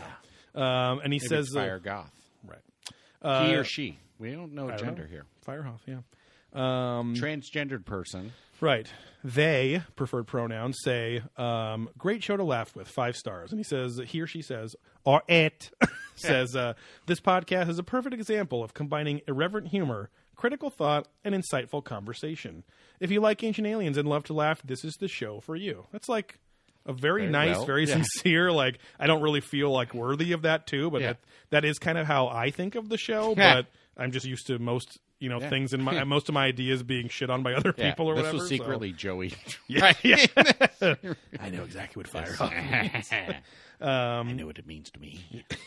Um, and he Maybe says, fire goth. right, he or she. We don't know don't gender know. here. Firehoth, yeah. Um, Transgendered person. Right. They, preferred pronouns, say, um, great show to laugh with, five stars. And he says, he or she says, or it says, uh, this podcast is a perfect example of combining irreverent humor, critical thought, and insightful conversation. If you like Ancient Aliens and love to laugh, this is the show for you. That's like a very, Very nice, well, very yeah. sincere, like, I don't really feel like worthy of that too, but Yeah. that, that is kind of how I think of the show, but I'm just used to most, you know, things in my, most of my ideas being shit on by other people or this whatever. was so- secretly Joey. yeah, yeah. I know exactly what fire I know what it means to me. it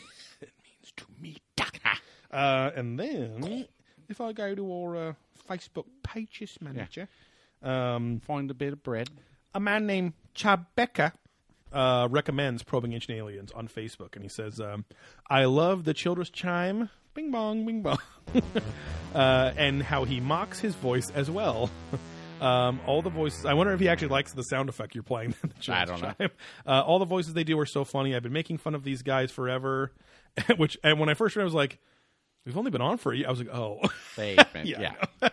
means to me. Uh, and then, if I go to our uh, Facebook pages manager, um, Find a bit of bread. a man named Chad Becker uh, recommends Probing Ancient Aliens on Facebook, and he says, um, "I love the Childress chime, bing bong, bing bong, uh, and how he mocks his voice as well." Um, all the voices. I wonder if he actually likes the sound effect you're playing. in the I don't know. Uh, all the voices they do are so funny. I've been making fun of these guys forever. Which and when I first read, it, I was like, "We've only been on for a year." I was like, "Oh." They've been, Yeah, yeah.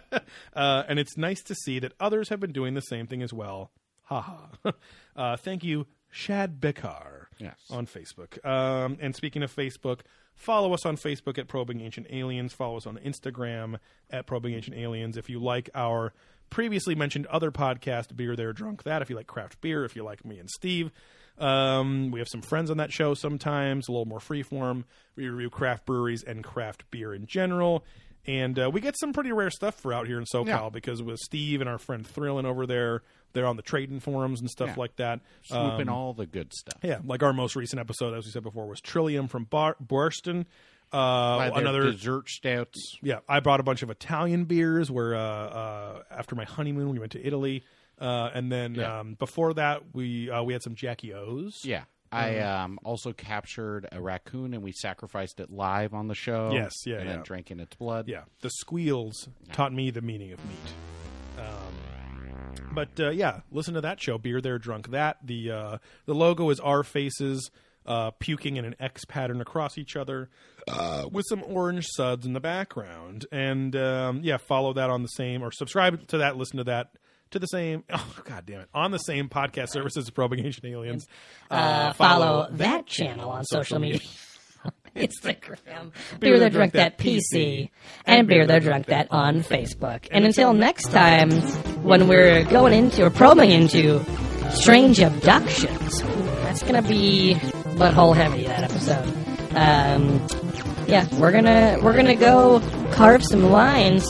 uh, and it's nice to see that others have been doing the same thing as well. Ha ha. uh, thank you, Shad Bekar Yes. on Facebook. Um, and speaking of Facebook, follow us on Facebook at Probing Ancient Aliens. Follow us on Instagram at Probing Ancient Aliens. If you like our previously mentioned other podcast, Beer There Drunk That, if you like craft beer, if you like me and Steve, um, we have some friends on that show sometimes, a little more freeform. We review craft breweries and craft beer in general. And uh, we get some pretty rare stuff for out here in SoCal Yeah. because with Steve and our friend Thrillin over there, they're on the trading forums and stuff Yeah. like that. Swooping Um, all the good stuff. yeah, like our most recent episode, as we said before, was Trillium from Bar- Borston. Uh, another, dessert stouts. yeah, I brought a bunch of Italian beers. Where uh, uh, after my honeymoon, we went to Italy, uh, and then Yeah. um, before that, we uh, we had some Jackie O's. Yeah. I um, also captured a raccoon and we sacrificed it live on the show. Yes, yeah, and yeah. then drank in its blood. yeah. The squeals taught me the meaning of meat. Um, but uh, yeah, listen to that show, Beer There, Drunk That. The uh, the logo is our faces uh, puking in an X pattern across each other, uh, with some orange suds in the background. And um, yeah, follow that on the same or subscribe to that. Listen to that. To the same, oh god damn it! On the same podcast services, Probing Aliens. Uh, follow that channel on social media. Instagram, Beer There Drunk That PC, and Beer There Drunk That on Facebook. And until next time, when we're going into or probing into strange abductions, that's gonna be butthole heavy that episode. Um, yeah, we're gonna we're gonna go carve some lines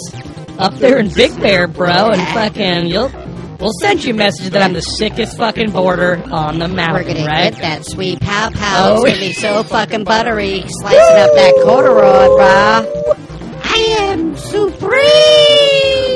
up there in Big Bear, bro, and fucking you'll. We'll send you a message that I'm the sickest fucking border on the mountain, We're gonna right? get that sweet pow pow. Oh. It's gonna be so fucking buttery, slicing up that corduroy, brah. I am supreme.